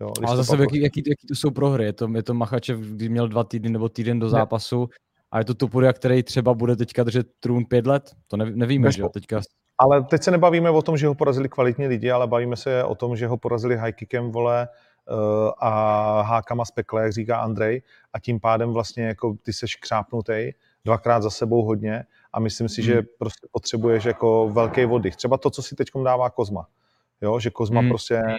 Jo, ale zase jaký, jaký, jaký to jsou prohry? Je to, je to Machačev, kdy měl dva týdny nebo týden do zápasu, a je to Tupuria, který třeba bude teďka držet trůn pět let? To nevíme, Bez že jo? Teďka... Ale teď se nebavíme o tom, že ho porazili kvalitní lidi, ale bavíme se o tom, že ho porazili high kickem, vole, uh, a hákama z pekle, jak říká Andrej, a tím pádem vlastně jako ty seš křápnutý dvakrát za sebou hodně a myslím si, hmm. že prostě potřebuješ jako velký vody. Třeba to, co si teď dává Kozma. Jo, že Kozma hmm. prostě Eh,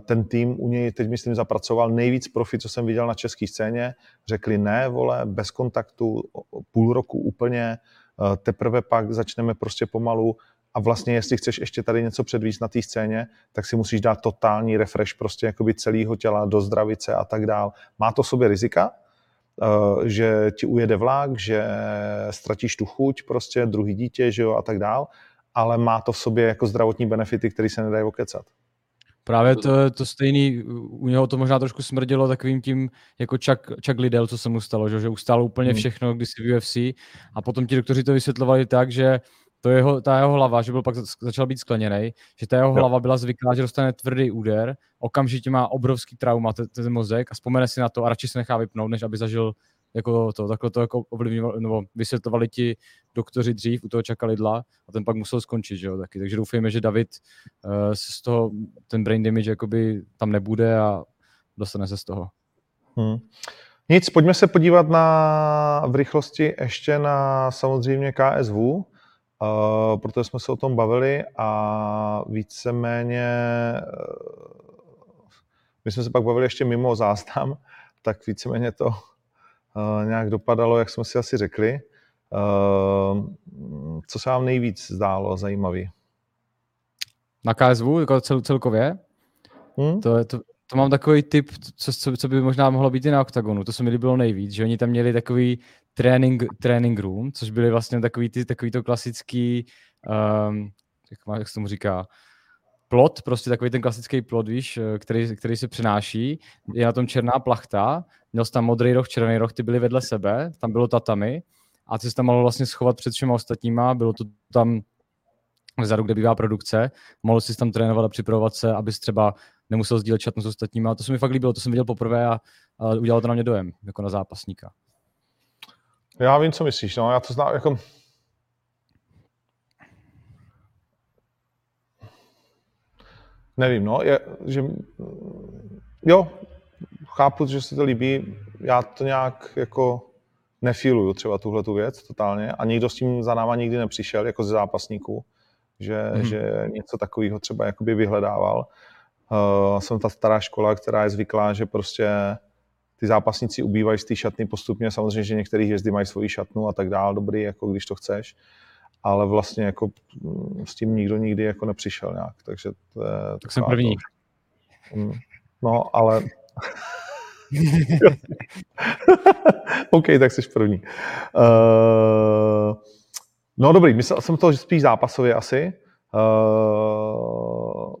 ten tým u něj teď, myslím, zapracoval nejvíc profi, co jsem viděl na české scéně. Řekli ne, vole, bez kontaktu, půl roku úplně, eh, teprve pak začneme prostě pomalu a vlastně jestli chceš ještě tady něco předvíst na té scéně, tak si musíš dát totální refresh prostě jakoby celého těla, do zdravice a tak dál. Má to sobě rizika, eh, že ti ujede vlak, že ztratíš tu chuť, prostě druhý dítě, že jo, a tak dál, ale má to v sobě jako zdravotní benefity, které se nedají okecat. Právě to, to stejný, u něho to možná trošku smrdilo takovým tím, jako Chuck, Chuck Liddell, co se mu stalo, že, že ustál úplně hmm. všechno, když si v UFC a potom ti doktoři to vysvětlovali tak, že to jeho, ta jeho hlava, že byl pak začal být skleněný, že ta jeho jo. hlava byla zvyklá, že dostane tvrdý úder, okamžitě má obrovský trauma, ten mozek a vzpomene si na to a radši se nechá vypnout, než aby zažil jako to, takhle to jako ovlivňovali, nebo vysvětlovali ti doktoři dřív, u toho čekali dla a ten pak musel skončit, že jo, taky. Takže doufejme, že David uh, z toho, ten brain damage jakoby tam nebude a dostane se z toho. Hmm. Nic, pojďme se podívat na, v rychlosti ještě na samozřejmě KSV, uh, eh, protože jsme se o tom bavili a víceméně uh, my jsme se pak bavili ještě mimo záznam, tak víceméně to nějak dopadalo, jak jsme si asi řekli. Uh, co se vám nejvíc zdálo zajímavý? Na KSV, jako cel, celkově? Hmm? To, to, to mám takový typ, co, co, co by možná mohlo být i na OKTAGONu, to se mi líbilo nejvíc, že oni tam měli takový training, training room, což byly vlastně takový, ty, takový to klasický, um, jak, má, jak se tomu říká, plot, prostě takový ten klasický plot, víš, který, který se přenáší, je na tom černá plachta, měl jsi tam modrý roh, červený roh, ty byly vedle sebe, tam bylo tatami a ty se tam mohl vlastně schovat před všema ostatníma, bylo to tam vzadu, kde bývá produkce, mohl si tam trénovat a připravovat se, abys třeba nemusel sdílet šatnu s ostatníma. A to se mi fakt líbilo, to jsem viděl poprvé a, a udělalo to na mě dojem, jako na zápasníka. Já vím, co myslíš, no, já to znám, jako... Nevím, no, je, že... Jo, chápu, že se to líbí, já to nějak jako nefiluju třeba tuhle tu věc totálně a nikdo s tím za náma nikdy nepřišel jako ze zápasníků, že, hmm. že něco takového třeba jakoby vyhledával. Uh, jsem ta stará škola, která je zvyklá, že prostě ty zápasníci ubývají z té šatny postupně. Samozřejmě, že některé hvězdy mají svoji šatnu a tak dál, dobrý, jako když to chceš. Ale vlastně jako mm, s tím nikdo nikdy jako nepřišel nějak. Takže to je tak jsem první. To... Mm. No, ale OK, tak jsi první. Uh, no dobrý, myslel jsem to spíš zápasově asi. Uh,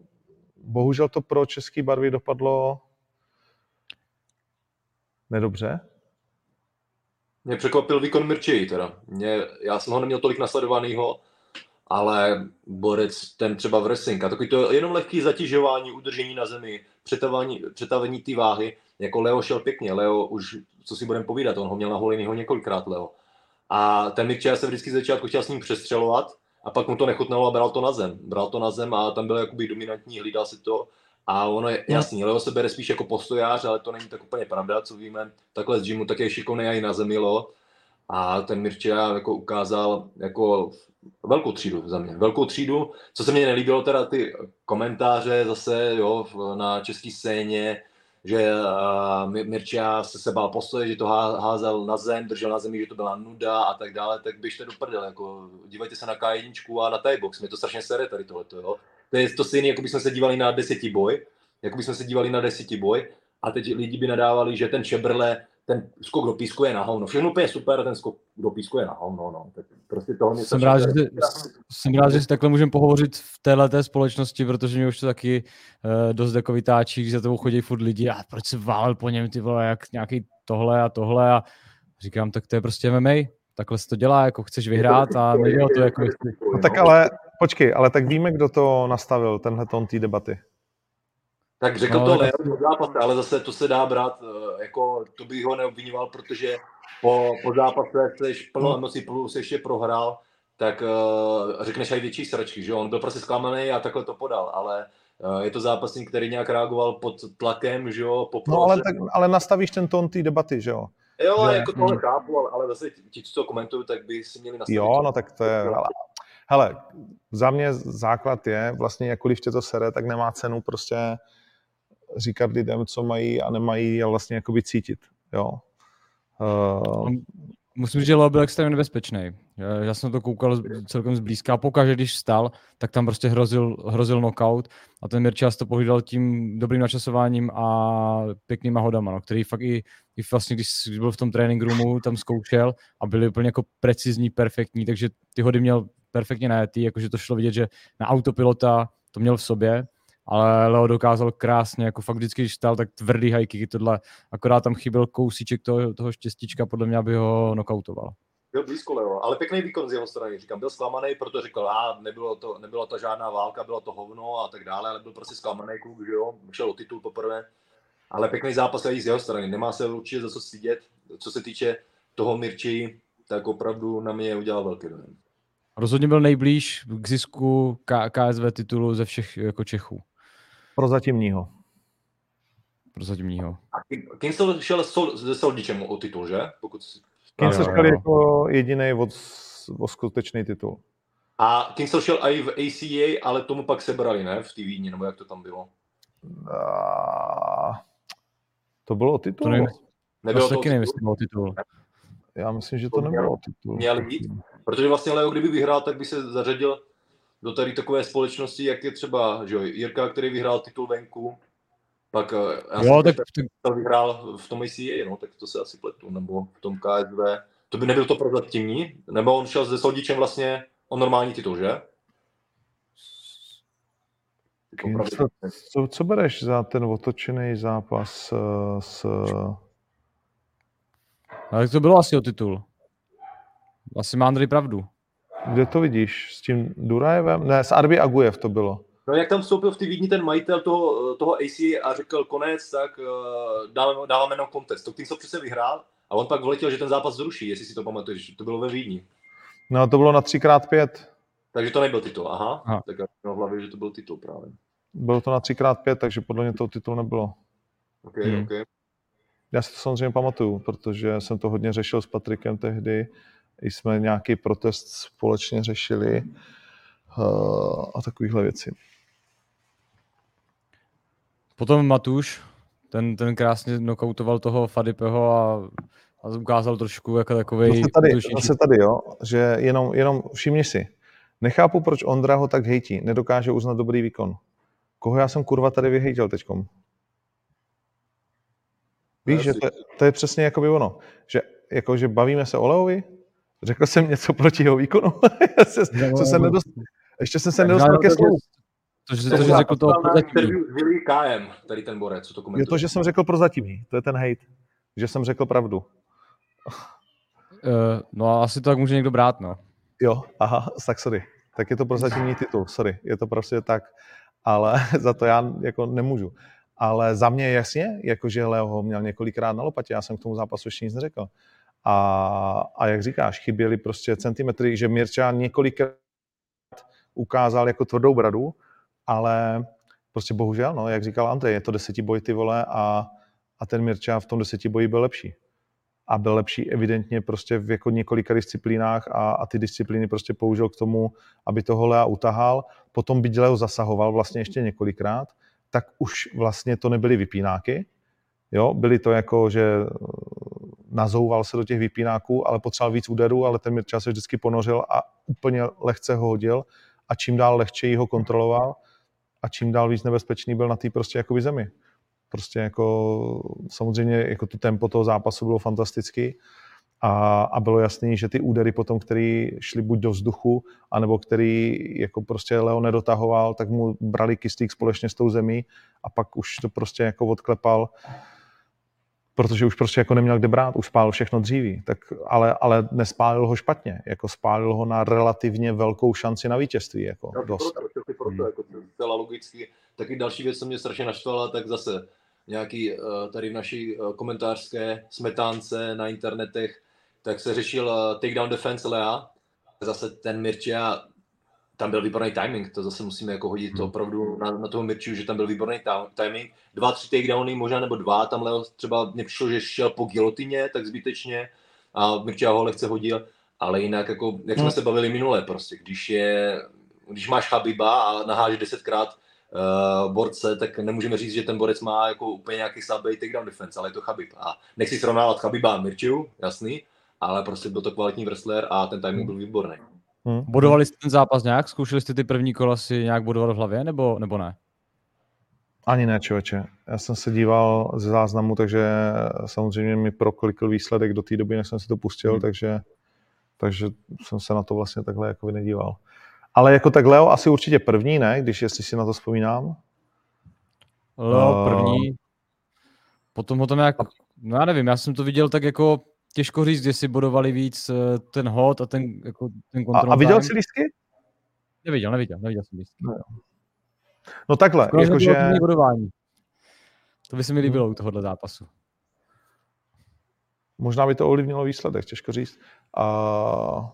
bohužel to pro český barvy dopadlo nedobře. Mě překvapil výkon Mirčej teda. Mě, já jsem ho neměl tolik nasledovanýho ale borec ten třeba wrestling a takový to jenom lehký zatěžování, udržení na zemi, přetavení, té váhy, jako Leo šel pěkně, Leo už, co si budeme povídat, on ho měl na holinýho několikrát, Leo. A ten Mirča se vždycky začátku chtěl s ním přestřelovat a pak mu to nechutnalo a bral to na zem. Bral to na zem a tam byl jakoby dominantní, hlídal si to a ono je jasný, Leo se bere spíš jako postojář, ale to není tak úplně pravda, co víme. Takhle z gymu tak je šikovný i na zemi, Leo. A ten Mirča jako ukázal jako velkou třídu za mě. Velkou třídu, co se mně nelíbilo, teda ty komentáře zase jo, na české scéně, že uh, Mirča se se bál postoje, že to házel na zem, držel na zemi, že to byla nuda a tak dále, tak běžte do prdele, jako dívejte se na K1 a na T-box, mě to strašně sere tady tohleto, jo. To je to stejné, jako bychom se dívali na boj, jako bychom se dívali na boj, a teď lidi by nadávali, že ten Šebrle ten skok do písku je na hovno. Všechno je super, ten skok do písku je na hovno. No. Tak prostě toho jsem, rád, že, jsem rád, že si takhle můžeme pohovořit v téhle společnosti, protože mě už to taky uh, dost jako vytáčí, když za tebou chodí furt lidi a proč se válel po něm, ty vole, jak nějaký tohle a tohle a říkám, tak to je prostě MMA, takhle se to dělá, jako chceš vyhrát a nejde to jako... No tak ale, počkej, ale tak víme, kdo to nastavil, tenhle tón té debaty. Tak řekl no, to Leo do zápase, ale zase to se dá brát, eh, jako to bych ho neobvinoval, protože po, po zápase jsi plno no. emocí, plus ještě prohrál, tak uh, řekneš aj větší sračky, že on byl prostě zklamaný a takhle to podal, ale uh, je to zápasník, který nějak reagoval pod tlakem, že jo, po No ale, tak, ale nastavíš ten tón té debaty, že jo? Jo, že, jako tohle chápu, ale, ale zase ti, co to komentují, tak by si měli nastavit. Jo, no tak to je, ale, hele, za mě základ je, vlastně jakkoliv tě to sere, tak nemá cenu prostě říkat lidem, co mají a nemají a vlastně jakoby cítit. Jo. Uh, Musím říct, že Leo byl extrémně nebezpečný. Já jsem to koukal celkem zblízka. Pokaždé, když vstal, tak tam prostě hrozil, hrozil knockout a ten Mirčas to pohlídal tím dobrým načasováním a pěknýma hodama, no, který fakt i, i vlastně, když byl v tom trénink roomu, tam zkoušel a byli úplně jako precizní, perfektní, takže ty hody měl perfektně najetý, jakože to šlo vidět, že na autopilota to měl v sobě ale Leo dokázal krásně, jako fakt vždycky, když stál, tak tvrdý high kicky, tohle, akorát tam chyběl kousíček toho, toho štěstíčka, podle mě, aby ho knockoutoval. Byl blízko Leo, ale pěkný výkon z jeho strany, říkám, byl zklamaný, protože řekl, a nebylo to, nebyla to žádná válka, bylo to hovno a tak dále, ale byl prostě zklamaný kluk, že jo, šel o titul poprvé, ale pěkný zápas i z jeho strany, nemá se určitě za co stydět, co se týče toho Mirči, tak opravdu na mě udělal velký dojem. Rozhodně byl nejblíž k zisku KSV titulu ze všech jako Čechů. Prozatímního. Prozatímního. A Kingston šel se Soldičem o titul, že? Pokud... Kingston šel jako jediný od, o skutečný titul. A Kingston šel i v ACA, ale tomu pak sebrali, ne? V TV, nebo jak to tam bylo? A... To bylo o titul? To nevím. Nebylo to taky nevím, o titul. Já myslím, že to, to nebylo o titul. Měl být, protože vlastně Leo, kdyby vyhrál, tak by se zařadil do tady takové společnosti, jak je třeba že jo, Jirka, který vyhrál titul venku, pak eh, já jo, tak to vyhrál v tom ACA, no, tak to se asi pletu, nebo v tom KSV. To by nebyl to prozatímní? Nebo on šel se Soldičem vlastně o normální titul, že? Co, co, co bereš za ten otočený zápas uh, s... Ale to bylo asi o titul. Asi má Andrej pravdu. Kde to vidíš? S tím Durajevem? Ne, s Arbi Agujev to bylo. No jak tam vstoupil v ty Vídni ten majitel toho, toho AC a řekl konec, tak uh, dáváme, dáváme jenom kontest. To tím se přece vyhrál a on pak vletěl, že ten zápas zruší, jestli si to pamatuješ. To bylo ve Vídni. No to bylo na 3x5. Takže to nebyl titul, aha. aha. Tak já v hlavě, že to byl titul právě. Bylo to na 3x5, takže podle mě to titul nebylo. OK, hmm. OK. Já si to samozřejmě pamatuju, protože jsem to hodně řešil s Patrikem tehdy jsme nějaký protest společně řešili uh, a takovéhle věci. Potom Matuš, ten, ten krásně knockoutoval toho Fadipeho a, a ukázal trošku jako takový. Zase tady, zase tady, jo, že jenom, jenom všimni si, nechápu, proč Ondra ho tak hejtí, nedokáže uznat dobrý výkon. Koho já jsem kurva tady vyhejtil teďkom? Víš, že to, to je přesně jako by ono, že, jako, že bavíme se o Leovi, Řekl jsem něco proti jeho výkonu. se, co jsem nedost... Ještě jsem se nedostal ke slovu. To, že, to, že řekl to KM, tady ten borec, co to komentuje. Je to, že jsem řekl prozatímní, to je ten hate, že jsem řekl pravdu. Uh, no a asi to tak může někdo brát, no. Jo, aha, tak sorry. tak je to prozatímní titul, sorry, je to prostě tak, ale za to já jako nemůžu. Ale za mě jasně, jakože Leo ho měl několikrát na lopatě, já jsem k tomu zápasu ještě nic neřekl. A, a jak říkáš, chyběly prostě centimetry, že Mirča několikrát ukázal jako tvrdou bradu, ale prostě bohužel, no, jak říkal Andrej, je to desetiboj ty vole a, a ten Mirča v tom desetiboji byl lepší. A byl lepší evidentně prostě v jako několika disciplínách a, a ty disciplíny prostě použil k tomu, aby toho Lea utahal. Potom byť Leo zasahoval vlastně ještě několikrát, tak už vlastně to nebyly vypínáky, jo, byly to jako, že nazouval se do těch vypínáků, ale potřeboval víc úderů, ale ten Mirča se vždycky ponořil a úplně lehce ho hodil a čím dál lehčeji ho kontroloval a čím dál víc nebezpečný byl na té prostě jakoby zemi. Prostě jako samozřejmě jako to tempo toho zápasu bylo fantastický a, a bylo jasný, že ty údery potom, který šly buď do vzduchu, anebo který jako prostě Leo nedotahoval, tak mu brali kyslík společně s tou zemí a pak už to prostě jako odklepal protože už prostě jako neměl kde brát, už spálil všechno dříví, tak, ale, ale nespálil ho špatně, jako spálil ho na relativně velkou šanci na vítězství, jako no, dost. Proto, proto, hmm. jako celá logicky. Taky další věc, co mě strašně naštvala, tak zase nějaký eh, tady v naší eh, komentářské smetánce na internetech, tak se řešil eh, takedown defense Lea, zase ten Mirčia tam byl výborný timing, to zase musíme jako hodit to hmm. opravdu na, na toho Mirčiu, že tam byl výborný timing. Dva, tři takedowny, možná nebo dva, tam Leo třeba mě přišlo, že šel po gilotině, tak zbytečně a Mirčia ho lehce hodil, ale jinak jako, jak jsme hmm. se bavili minule prostě, když je, když máš Chabiba a naháže desetkrát uh, borce, tak nemůžeme říct, že ten borec má jako úplně nějaký slabý takedown defense, ale je to Chabib. A nechci srovnávat Chabiba a Mirčiu, jasný, ale prostě byl to kvalitní wrestler a ten timing byl výborný. Hmm. Bodovali jste ten zápas nějak? Zkoušeli jste ty první kola si nějak bodovat v hlavě, nebo, nebo ne? Ani ne, člověče. Já jsem se díval ze záznamu, takže samozřejmě mi proklikl výsledek do té doby, než jsem si to pustil, hmm. takže, takže jsem se na to vlastně takhle jako nedíval. Ale jako tak Leo asi určitě první, ne? Když jestli si na to vzpomínám. Leo první. Uh... Potom ho tam jak, no já nevím, já jsem to viděl tak jako těžko říct, jestli bodovali víc eh, ten hod a ten, jako, ten kontrol. A, a viděl jsi lístky? Neviděl, neviděl, neviděl jsem lístky. No, no takhle, jakože... To by se mi líbilo u tohohle zápasu. Možná by to ovlivnilo výsledek, těžko říct. Uh,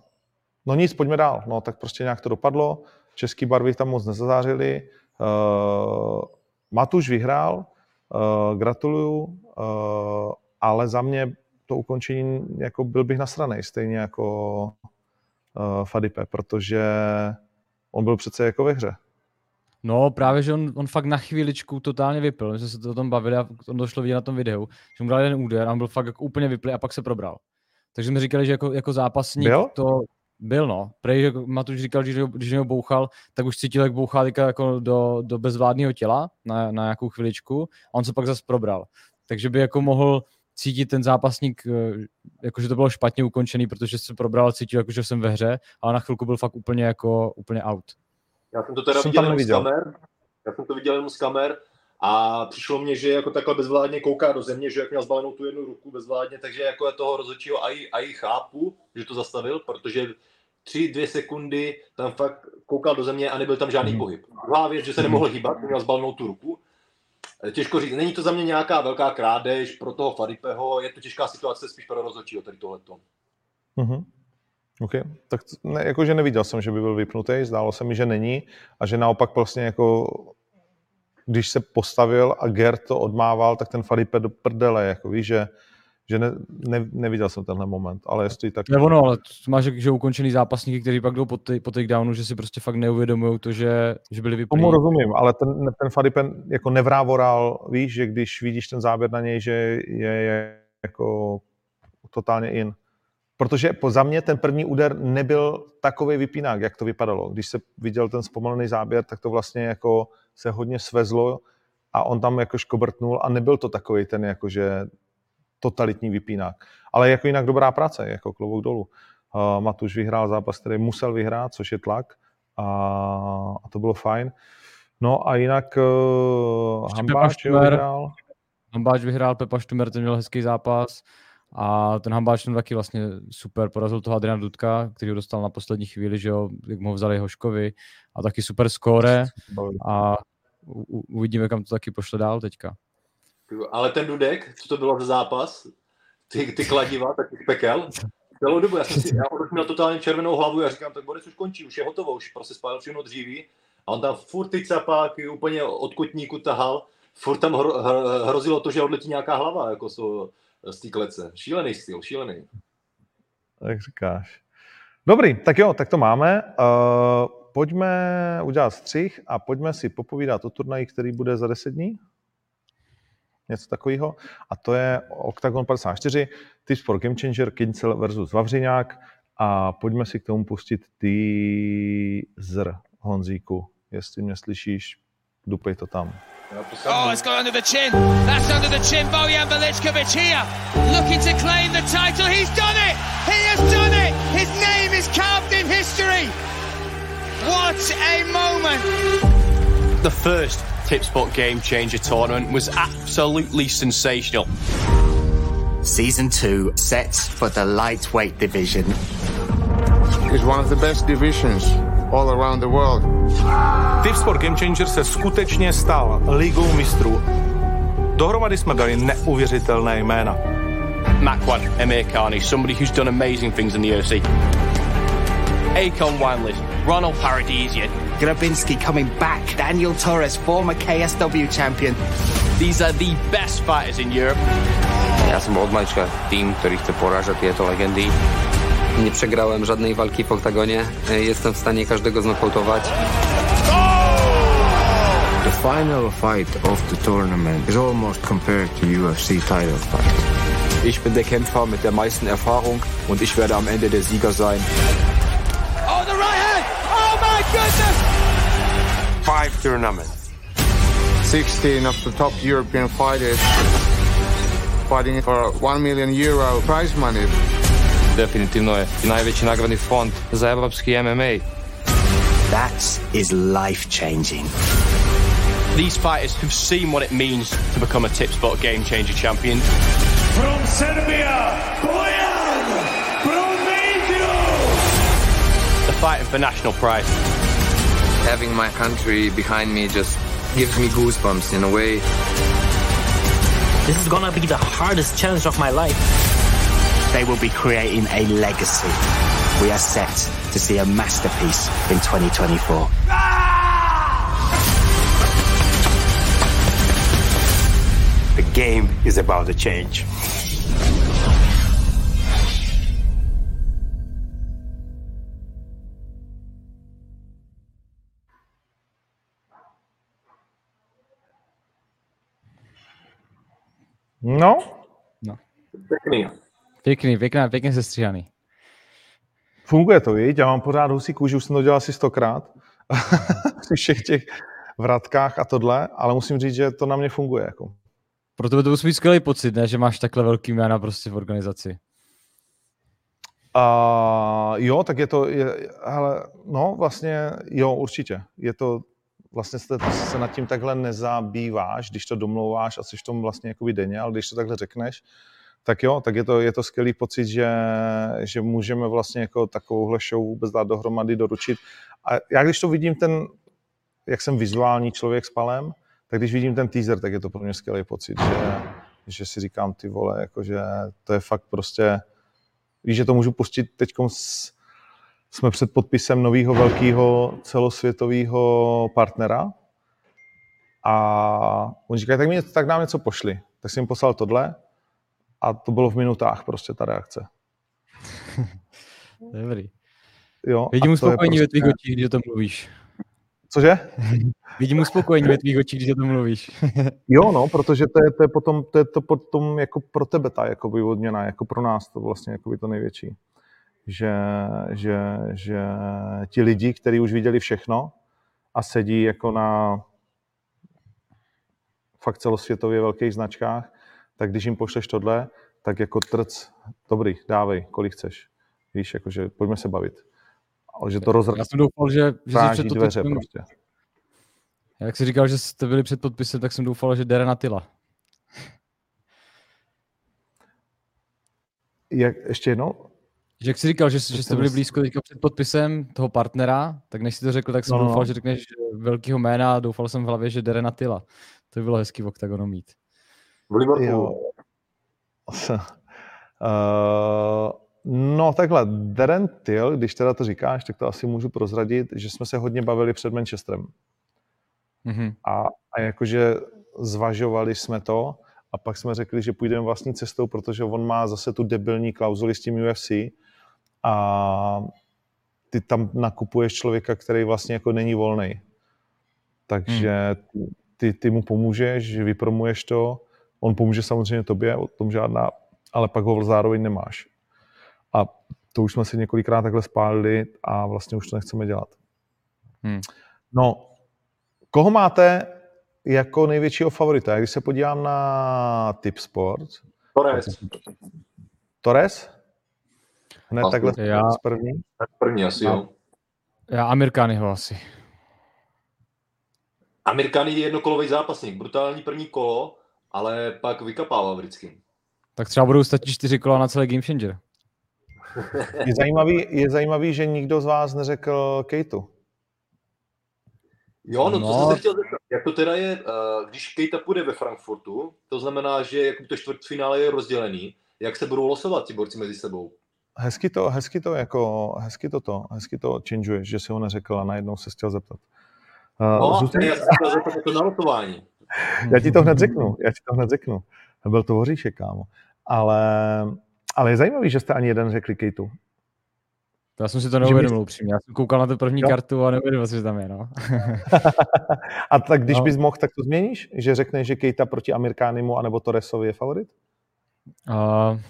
no nic, pojďme dál. No tak prostě nějak to dopadlo. Český barvy tam moc nezazářili. Uh, Matuš vyhrál, uh, gratuluju, uh, ale za mě to ukončení jako byl bych nasranej, stejně jako uh, Fadipe, protože on byl přece jako ve hře. No právě, že on, on fakt na chvíličku totálně vypil, my jsme se to o tom bavili a on došlo vidět na tom videu, že mu dal jeden úder a on byl fakt jako úplně vyplý a pak se probral. Takže jsme říkali, že jako, jako zápasník byl? to byl, no. Prej, že Matuš říkal, že když ho bouchal, tak už cítil, jak bouchá jako do, do bezvládného těla na, na nějakou chviličku a on se pak zase probral. Takže by jako mohl cítit ten zápasník, eh, jakože to bylo špatně ukončený, protože se probral, cítil, jakože jsem ve hře, ale na chvilku byl fakt úplně jako úplně out. Já jsem to teda jsem viděl z kamer, já jsem to viděl jenom z kamer a přišlo mně, že jako takhle bezvládně kouká do země, že jak měl zbalenou tu jednu ruku bezvládně, takže jako je toho rozhodčího a i chápu, že to zastavil, protože tři, dvě sekundy tam fakt koukal do země a nebyl tam žádný mm. pohyb. Druhá věc, že se nemohl hýbat, měl zbalenou tu ruku těžko říct, není to za mě nějaká velká krádež pro toho Faripeho, je to těžká situace spíš pro rozhodčího tady tohleto. Mm-hmm. OK, tak ne, jakože neviděl jsem, že by byl vypnutý, zdálo se mi, že není a že naopak vlastně jako když se postavil a Gert to odmával, tak ten Faripe do prdele, jako víš, že že ne, ne, neviděl jsem tenhle moment, ale jestli tak... Ne, ono, ale máš že ukončený zápasníky, kteří pak jdou po, tej, po takedownu, že si prostě fakt neuvědomují to, že, že byli vyplní. Tomu rozumím, ale ten, ten Fadipen jako nevrávoral, víš, že když vidíš ten záběr na něj, že je, je jako totálně in. Protože po za mě ten první úder nebyl takový vypínák, jak to vypadalo. Když se viděl ten zpomalený záběr, tak to vlastně jako se hodně svezlo a on tam jako škobrtnul a nebyl to takový ten jako, že totalitní vypínák. Ale jako jinak dobrá práce, jako klobouk dolů. Uh, Matuš vyhrál zápas, který musel vyhrát, což je tlak a, a to bylo fajn. No a jinak uh, Hambáč vyhrál. Hambáč vyhrál, Pepa Štumer, ten měl hezký zápas A ten Hambáč tam taky vlastně super porazil toho Adriana Dudka, který ho dostal na poslední chvíli, že jo, jak mu ho vzali Hoškovi a taky super skóre a u, uvidíme, kam to taky pošle dál teďka. Ale ten Dudek, co to bylo za zápas? Ty, ty kladiva, tak pekel. Celou dobu, já jsem si, já už měl totálně červenou hlavu, já říkám, tak Boris už končí, už je hotovo, už prostě spálil všechno dříví. A on tam furt ty capáky úplně od kotníku tahal, furt tam hro, hrozilo to, že odletí nějaká hlava, jako so, z té klece. Šílený styl, šílený. Tak říkáš. Dobrý, tak jo, tak to máme. Uh, pojďme udělat střih a pojďme si popovídat o turnaji, který bude za 10 dní. Něco takového. A to je Octagon 54, Tips for Game Changer, Kincel versus Vavřiňák. A pojďme si k tomu pustit teaser Honzíku. Jestli mě slyšíš, dupej to tam. Oh, it's gone under the chin. That's under the chin. Bojan Velichkovic here, looking to claim the title. He's done it. He has done it. His name is carved in history. What a moment. The first Tipspot Game Changer tournament was absolutely sensational. Season 2 sets for the lightweight division. It's one of the best divisions all around the world. Tipsport Game Changer se skutečně stal ligou mistrů. Dohromady jsme dali neuvěřitelné jména. Makwan, Emir Carney, somebody who's done amazing things in the UFC. Akon Wineless, Ronald Paradisian. Grabinski coming back. Daniel Torres, former KSW champion. These are the best fighters in Europe. Ja som od malička tým, ktorý chce porážať tieto legendy. Nie przegrałem żadnej walki w oktagonie. Jestem w stanie każdego znokautować. The final fight of the tournament is almost compared to UFC title fight. Ich bin der Kämpfer mit der meisten Erfahrung und ich werde am Ende der Sieger sein. The right hand! Oh my goodness! Five tournaments. 16 of the top European fighters fighting for 1 million euro prize money. Definitivno je najveći nagradni fond za evropski MMA. That is life changing. These fighters have seen what it means to become a tip spot game changer champion. From Serbia, for national pride. Having my country behind me just gives me goosebumps in a way. This is gonna be the hardest challenge of my life. They will be creating a legacy. We are set to see a masterpiece in 2024. The game is about to change. No. No. Pěkný. Pěkný, pěkná, pěkně sestříhaný. Funguje to, viď? Já mám pořád husí kůži, už jsem to dělal asi stokrát. Při všech těch vratkách a tohle, ale musím říct, že to na mě funguje. Jako. Pro tebe to musí být skvělý pocit, ne? že máš takhle velký jména prostě v organizaci. Uh, jo, tak je to, je, ale no vlastně, jo, určitě. Je to, vlastně se, se nad tím takhle nezabýváš, když to domlouváš a jsi v tom vlastně jakoby denně, ale když to takhle řekneš, tak jo, tak je to, je to skvělý pocit, že, že můžeme vlastně jako takovouhle show vůbec dát dohromady, doručit. A já když to vidím ten, jak jsem vizuální člověk s palem, tak když vidím ten teaser, tak je to pro mě skvělý pocit, že, že si říkám ty vole, jakože to je fakt prostě, víš, že to můžu pustit teď jsme před podpisem nového velkého celosvětového partnera a oni říkají, tak, mi, tak nám něco pošli. Tak jsem jim poslal tohle a to bylo v minutách prostě ta reakce. Dobrý. Jo, Vidím uspokojení prostě... ve tvých očích, když o tom mluvíš. Cože? Vidím uspokojení ve tvých očích, když o tom mluvíš. jo, no, protože to je, to je potom, to je to potom jako pro tebe ta jakoby odměna, jako pro nás to vlastně jakoby to největší. Že, že, že ti lidi, kteří už viděli všechno a sedí jako na fakt celosvětově velkých značkách, tak když jim pošleš tohle, tak jako trc, dobrý, dávej, kolik chceš. Víš, jakože pojďme se bavit. Ale že to rozrá... Já jsem doufal, že, že jsi před dveře prostě. Jak jsi říkal, že jste byli před podpisem, tak jsem doufal, že Dere na tyla. Jak, ještě jednou? Že jak jsi říkal, že, že jste byli blízko teďka před podpisem toho partnera, tak než si to řekl, tak jsem No, no, doufal, no. že řekneš velkýho jména a doufal jsem v hlavě, že Derena Tyla. To by bylo hezký v oktagonu mít. V Liverpoolu. Uh, no takhle, Darren Till, když teda to říkáš, tak to asi můžu prozradit, že jsme se hodně bavili před Manchesterem. Mhm. A, a jakože zvažovali jsme to a pak jsme řekli, že půjdeme vlastní cestou, protože on má zase tu debilní klauzuli s tím UFC a ty tam nakupuješ člověka, který vlastně jako není volný. Takže ty, ty mu pomůžeš, vypromuješ to, on pomůže samozřejmě tobě, o tom žádná, ale pak ho zároveň nemáš. A to už jsme si několikrát takhle spálili a vlastně už to nechceme dělat. Hmm. No, koho máte jako největšího favorita? Když se podívám na Tip Sport. Torres. Torres? Hned Asi. takhle Já- z první? První asi, jo. Já Amerikányho asi. Amerikán je jednokolový zápasník, brutální první kolo, ale pak vykapává vždycky. Tak třeba budou stačit čtyři kola na celý Game Changer. Je zajímavý, je zajímavý, že nikdo z vás neřekl Kejtu. Jo, no, No. to jsem se chtěl zeptat. Jak to teda je, eh, když Kejta půjde ve Frankfurtu, to znamená, že jako to čtvrtfinále je rozdělený, jak se budou losovat ti borci mezi sebou? Hezky to, hezky to, jako, hezky to, to, hezky to changeuješ, že si ho neřekl a najednou se chtěl zeptat. Uh, No, zůstaň- já jsem chtěl zeptat jako na. Já ti to hned řeknu, já ti to hned řeknu. Byl to hoříšek, kámo. Ale, ale je zajímavý, že jste ani jeden řekli Kejtu. To já jsem si to neuvědomil upřímně. Já jsem koukal na tu první Jo. kartu a neuvědomil si, že tam je, no. A tak když No. bys mohl, tak to změníš? Že řekneš, že Kejta proti Amerikánimu anebo Torresovi je favorit? Uh,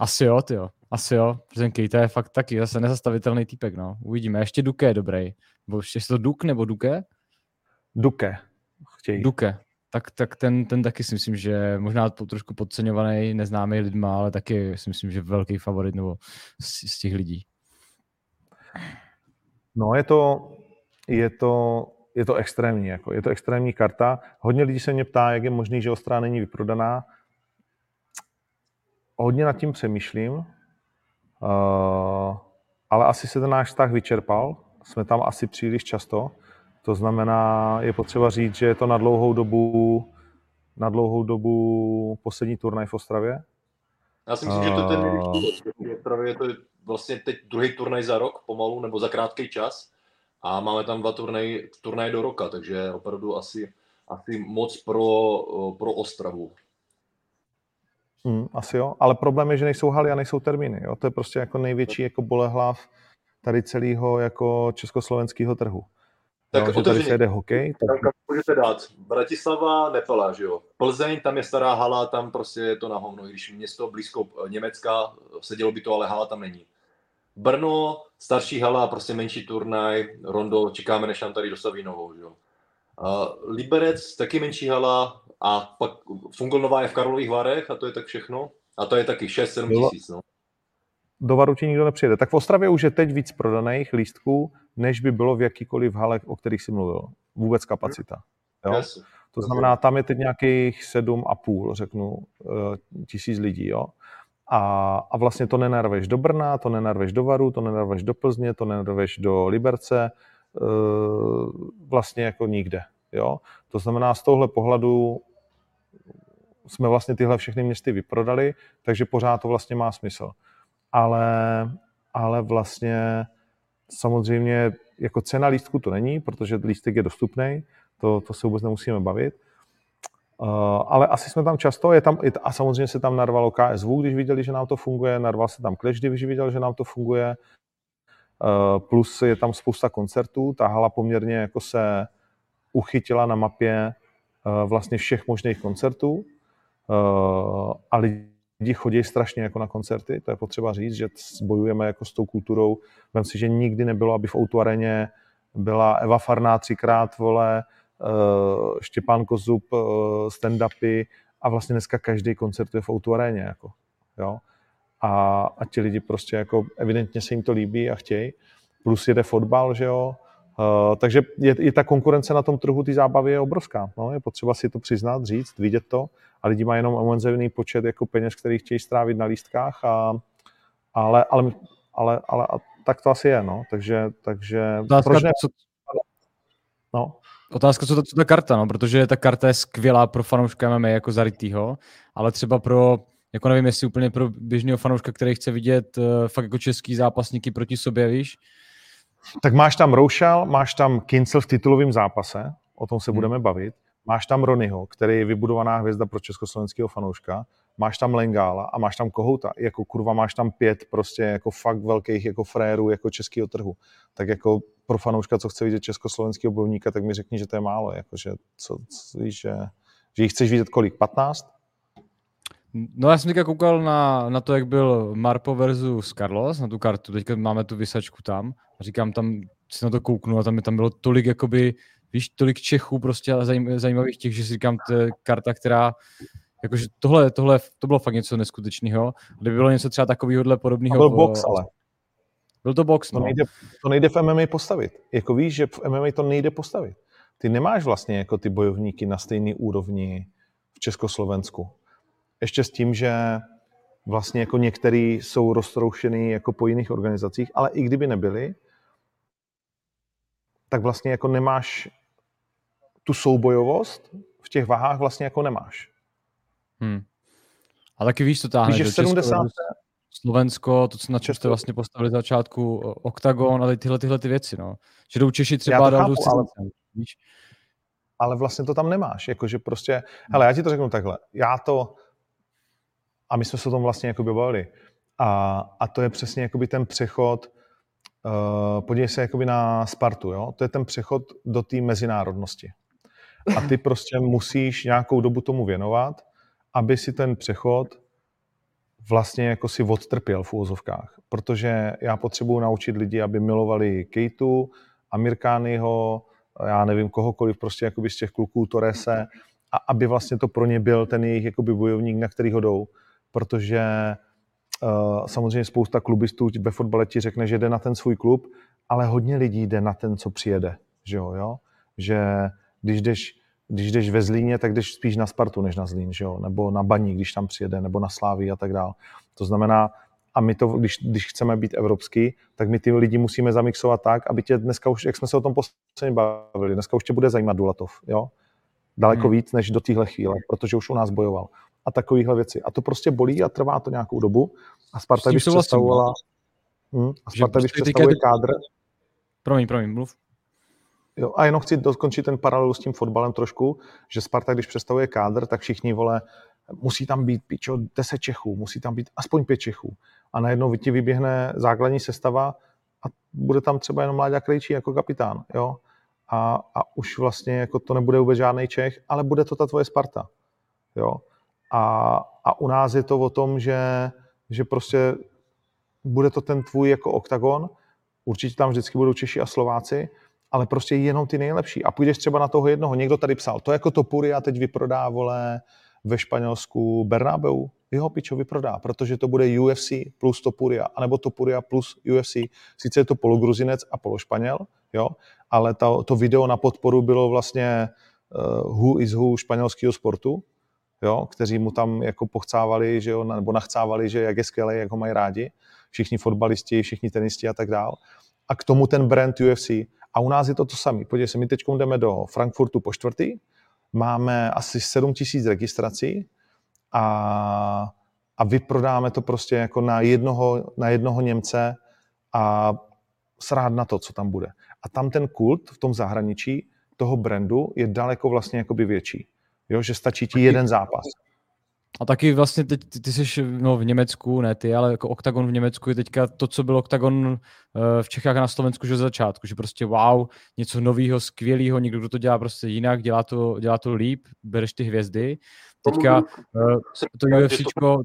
asi jo, ty jo. Asi jo, protože ten Kejta je fakt taky zase nezastavitelný týpek, no. Uvidíme. Ještě Duke je dobrý. Nebo ještě je to Duk nebo Duke? Duke. Chtějí. Duke. Tak, tak ten, ten taky si myslím, že je možná trošku podceňovaný, neznámý lidma, ale taky si myslím, že velký favorit nebo z, z těch lidí. No, je to, je to, je to extrémní, jako, je to extrémní karta. Hodně lidí se mě ptá, jak je možný, že Ostrá není vyprodaná. Hodně nad tím přemýšlím, uh, ale asi se ten náš vztah vyčerpal. Jsme tam asi příliš často. To znamená, je potřeba říct, že je to na dlouhou dobu, na dlouhou dobu poslední turnaj v Ostravě. Já si myslím, že to je ten důvod. že Právě je to vlastně teď druhý turnaj za rok pomalu, nebo za krátký čas. A máme tam dva turnaje, turnaje do roka, takže opravdu asi, asi moc pro, pro Ostravu. Hmm, asi jo, ale problém je, že nejsou haly a nejsou termíny. Jo? To je prostě jako největší jako bolehlav tady celého jako československého trhu. Tak jo, že tady se jede hokej, tak Tam můžete dát. Bratislava, Nepela, že jo. Plzeň, tam je stará hala, tam prostě je to na hovno. Když město blízko eh, Německa, sedělo by to, ale hala tam není. Brno, starší hala, prostě menší turnaj, Rondo, čekáme, než nám tady dostaví novou, že jo. Uh, Liberec, taky menší hala a pak Fungelnová je v Karlových Varech a to je tak všechno. A to je taky 6-7 Bylo- tisíc, no. do Varu ti nikdo nepřijede. Tak v Ostravě už je teď víc prodaných lístků, než by bylo v jakýkoliv hale, o kterých jsi mluvil. Vůbec kapacita. Jo? Jasně. To znamená, tam je teď nějakých sedm a půl, řeknu, eh, tisíc lidí, jo. A, a vlastně to nenarveš do Brna, to nenarveš do Varu, to nenarveš do Plzně, to nenarveš do Liberce, vlastně jako nikde, jo. To znamená, z tohle pohledu jsme vlastně tyhle všechny městy vyprodali, takže pořád to vlastně má smysl. Ale, ale vlastně samozřejmě jako cena lístku to není, protože lístek je dostupný, to, to se vůbec nemusíme bavit. Uh, ale asi jsme tam často, je tam, a samozřejmě se tam narvalo KSV, když viděli, že nám to funguje, narval se tam Clash, když viděl, že nám to funguje, plus je tam spousta koncertů, ta hala poměrně jako se uchytila na mapě uh, vlastně všech možných koncertů. Uh, a lidi chodí strašně jako na koncerty, to je potřeba říct, že bojujeme jako s tou kulturou, vem si, že nikdy nebylo, aby v Outu areně byla Eva Farná třikrát, vole, Štěpán Kozub, stand-upy a vlastně dneska každý koncertuje v Outu aréně, jako, jo. A, a ti lidi prostě jako evidentně se jim to líbí a chtějí. Plus jede fotbal, že jo. Uh, takže je, je, ta konkurence na tom trhu té zábavy je obrovská. No, je potřeba si to přiznat, říct, vidět to. A lidi mají jenom omezený počet jako peněz, který chtějí strávit na lístkách a, Ale, ale, ale, ale a tak to asi je, no. Takže, takže Otázka, proč ne? co, No. Otázka, co ta, co ta karta, no, protože ta karta je skvělá pro fanouška MMA jako zarytýho, ale třeba pro, jako nevím, jestli úplně pro běžného fanouška, který chce vidět uh, fakt jako český zápasníky proti sobě, víš? Tak máš tam Roušal, máš tam Kincel v titulovém zápase, o tom se hmm. budeme bavit. Máš tam Ronyho, který je vybudovaná hvězda pro československého fanouška. Máš tam Lengála a máš tam Kohouta. Jako kurva máš tam pět prostě jako fakt velkých jako frérů jako českého trhu. Tak jako pro fanouška, co chce vidět československého bojovníka, tak mi řekni, že to je málo. Jako, že, co, co, víš, že, že jich chceš vidět kolik? 15? No já jsem teďka koukal na, na to, jak byl Marpo versus Carlos, na tu kartu, teďka máme tu vysačku tam a říkám tam, si na to kouknu a tam, tam bylo tolik jakoby, víš, tolik Čechů prostě a zajím, zajímavých těch, že si říkám, to je karta, která jakože tohle, tohle, to bylo fakt něco neskutečného. Kdyby bylo něco třeba takového podobného. byl box, ale. Byl to box, to no. Nejde, to nejde v MMA postavit. Jako víš, že v MMA to nejde postavit. Ty nemáš vlastně jako ty bojovníky na stejné úrovni v Československu. Ještě s tím, že vlastně jako některý jsou roztroušený jako po jiných organizacích, ale i kdyby nebyli, tak vlastně jako nemáš tu soubojovost v těch váhách vlastně jako nemáš. Hmm. A taky víš, co táhne. Víš, že 70. Slovensko, to, co na čem jste vlastně postavili z začátku, OKTAGON a tyhle, tyhle ty věci, no. Že jdou Češi třeba dál do ale, víš? ale vlastně to tam nemáš, jakože prostě, hele, já ti to řeknu takhle, já to, a my jsme se o tom vlastně jako bavili, a, a to je přesně jakoby ten přechod, uh, podívej se jakoby na Spartu, jo? to je ten přechod do té mezinárodnosti. A ty prostě musíš nějakou dobu tomu věnovat, aby si ten přechod vlastně jako si odtrpěl v úvozovkách. Protože já potřebuji naučit lidi, aby milovali Kejtu, Amirkányho, já nevím, kohokoliv prostě jakoby z těch kluků Torese, a aby vlastně to pro ně byl ten jejich jakoby bojovník, na který ho jdou. Protože uh, samozřejmě spousta klubistů ve fotbale ti řekne, že jde na ten svůj klub, ale hodně lidí jde na ten, co přijede. Že, jo, jo? že když jdeš když jdeš ve Zlíně, tak jdeš spíš na Spartu než na Zlín, že jo? nebo na Baní, když tam přijede, nebo na Slávy a tak dále. To znamená, a my to, když, když chceme být evropský, tak my ty lidi musíme zamixovat tak, aby tě dneska už, jak jsme se o tom posledně bavili, dneska už tě bude zajímat Dulatov, jo? Daleko hmm. víc než do téhle chvíle, protože už u nás bojoval. A takovéhle věci. A to prostě bolí a trvá to nějakou dobu. A Sparta, když představovala... Hm, a Sparta, když prostě představuje kádr... Promiň, promiň, mluv. Jo, a jenom chci dokončit ten paralel s tím fotbalem trošku, že Sparta, když představuje kádr, tak všichni vole, musí tam být pičo, 10 Čechů, musí tam být aspoň 5 Čechů. A najednou ti vyběhne základní sestava a bude tam třeba jenom Mláďa Krejčí jako kapitán. Jo? A, a už vlastně jako to nebude vůbec žádný Čech, ale bude to ta tvoje Sparta. Jo? A, a u nás je to o tom, že, že prostě bude to ten tvůj jako oktagon, určitě tam vždycky budou Češi a Slováci, ale prostě jenom ty nejlepší. A půjdeš třeba na toho jednoho, někdo tady psal, to jako Topuria teď vyprodá, vole, ve Španělsku Bernabeu. Jeho pičo vyprodá, protože to bude UFC plus Topuria, anebo Topuria plus UFC. Sice je to pologruzinec a pološpaněl, jo, ale to, to video na podporu bylo vlastně uh, who is who španělského sportu, jo, kteří mu tam jako pochcávali, že jo, nebo nachcávali, že jak je skvělý, jak ho mají rádi, všichni fotbalisti, všichni tenisti a tak dál. A k tomu ten brand UFC. A u nás je to to samé. Podívej se, my teď jdeme do Frankfurtu po čtvrtý, máme asi 7 tisíc registrací a, a vyprodáme to prostě jako na jednoho, na jednoho Němce a srát na to, co tam bude. A tam ten kult v tom zahraničí toho brandu je daleko vlastně jakoby větší. Jo, že stačí ti jeden zápas. A taky vlastně teď, ty, ty jsi no, v Německu, ne ty, ale jako Octagon v Německu je teďka to, co byl Octagon uh, v Čechách a na Slovensku, že od začátku, že prostě wow, něco nového, skvělého, někdo, kdo to dělá prostě jinak, dělá to, dělá to líp, bereš ty hvězdy. Teďka uh, to UFCčko...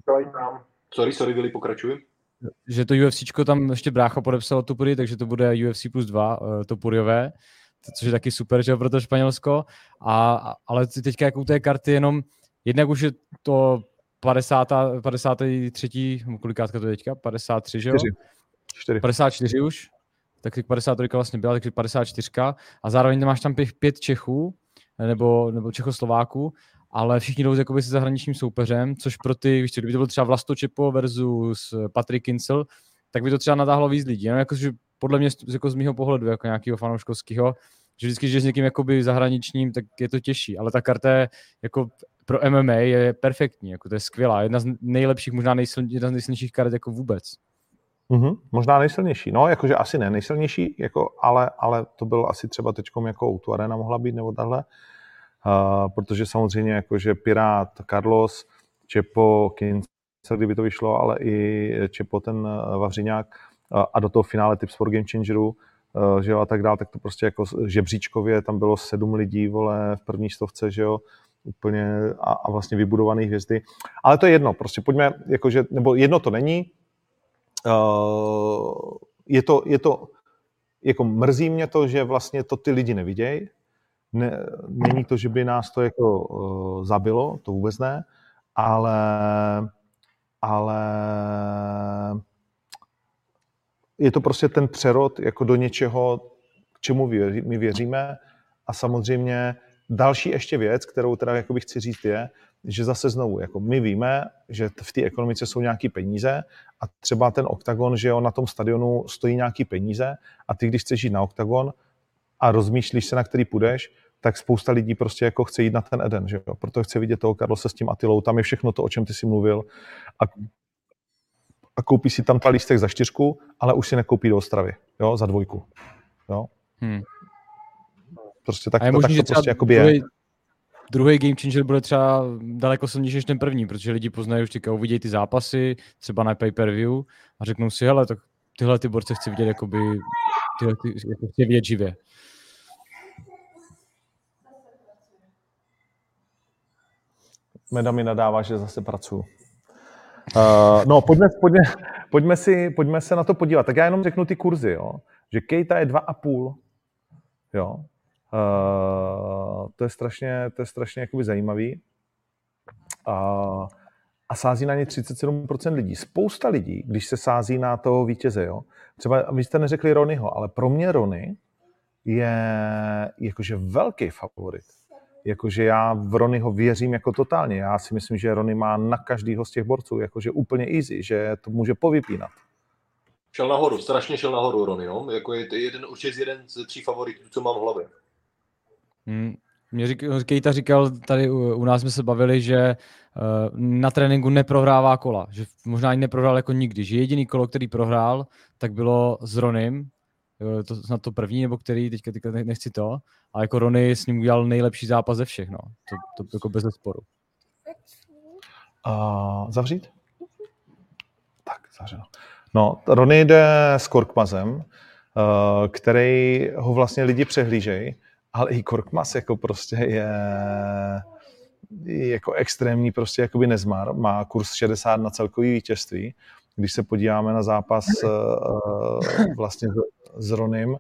Sorry, sorry, Vili, pokračuj. Že to UFCčko tam ještě brácha podepsal Topury, takže to bude UFC plus 2 uh, Topuriové, což je taky super, že pro to Španělsko. A, ale teďka jako u té karty jenom Jednak už je to 50, 53, kolikátka to je teďka? 53, že jo? 4. 54 už, tak 53 vlastně byla, takže 54 a zároveň máš tam pět, pět Čechů, nebo, nebo Čechoslováků ale všichni jdou jakoby se zahraničním soupeřem, což pro ty, víš co, kdyby to byl třeba Vlasto Čepo versus Patrick Kincel, tak by to třeba natáhlo víc lidí. Jenom jakože podle mě jako z mého pohledu, jako nějakého fanouškovského, že vždycky, že s někým jakoby zahraničním, tak je to těžší, ale ta karta je jako pro MMA je perfektní, jako to je skvělá, jedna z nejlepších, možná nejsiln, jedna z nejsilnějších karet jako vůbec. Mm-hmm, možná nejsilnější, no jakože asi ne nejsilnější, jako, ale, ale to byl asi třeba teďkom jako u Arena mohla být nebo takhle, uh, protože samozřejmě jakože Pirát, Carlos, Čepo, Kince, kdyby to vyšlo, ale i Čepo, ten Vavřiňák uh, a do toho finále Tips for Game Changeru, uh, že jo, a tak dále, tak to prostě jako žebříčkově, tam bylo sedm lidí, vole, v první stovce, že jo, úplně a, a vlastně vybudované hvězdy. Ale to je jedno, prostě pojďme, jakože, nebo jedno to není, uh, je to, je to, jako mrzí mě to, že vlastně to ty lidi nevidějí, ne, není to, že by nás to jako uh, zabilo, to vůbec ne, ale, ale je to prostě ten přerod jako do něčeho, k čemu my věříme. A samozřejmě Další ještě věc, kterou teda jakoby chci říct je, že zase znovu, jako my víme, že v té ekonomice jsou nějaké peníze a třeba ten OKTAGON, že jo, na tom stadionu stojí nějaké peníze a ty, když chceš jít na OKTAGON a rozmýšlíš se, na který půjdeš, tak spousta lidí prostě jako chce jít na ten Eden, že jo, proto chce vidět toho Karlose s tím Atilou, tam je všechno to, o čem ty si mluvil. A, a koupí si tam ta lístek za čtyřku, ale už si nekoupí do Ostravy, jo, za dvojku, jo. Hmm. Prostě tak, a je možný, tak to prostě jakoby je. Druhý game changer bude třeba daleko silnější než ten první, protože lidi poznají už teďka, uvidějí ty zápasy, třeba na pay-per-view a řeknou si, hele, tak tyhle ty borce chci vidět, jakoby, tyhle ty, jako chci vidět živě. Meda mi nadává, že zase pracuju. Uh, no, pojďme, pojďme, pojďme, si, pojďme se na to podívat. Tak já jenom řeknu ty kurzy, jo. že Kejta je 2,5, jo. Uh, to je strašně, to je strašně jakoby zajímavý. Uh, a sází na ně 37% lidí. Spousta lidí, když se sází na toho vítěze, jo. Třeba, vy jste neřekli Ronyho, ale pro mě Rony je jakože velký favorit. Jakože já v Ronyho věřím jako totálně. Já si myslím, že Rony má na každýho z těch borců jakože úplně easy, že to může povypínat. Šel nahoru, strašně šel nahoru Rony, no. Jako je jeden, určitě jeden ze tří favoritů, co mám v hlavě. Hmm. Mě řík, Kejta říkal, tady u, u nás jsme se bavili, že uh, na tréninku neprohrává kola, že možná ani neprohrál jako nikdy, že jediný kolo, který prohrál, tak bylo s Ronym, to snad to první, nebo který, teďka, teďka nechci to, ale jako Rony s ním udělal nejlepší zápas ze všech, no. To, to jako bez sporu. Uh, zavřít? Tak, zavřeno. No, Rony jde s Korkmazem, uh, který ho vlastně lidi přehlížejí, ale i Korkmaz jako prostě je, jako extrémní prostě jakoby nezmar, má kurz 60 na celkový vítězství. Když se podíváme na zápas uh, vlastně s, Ronym,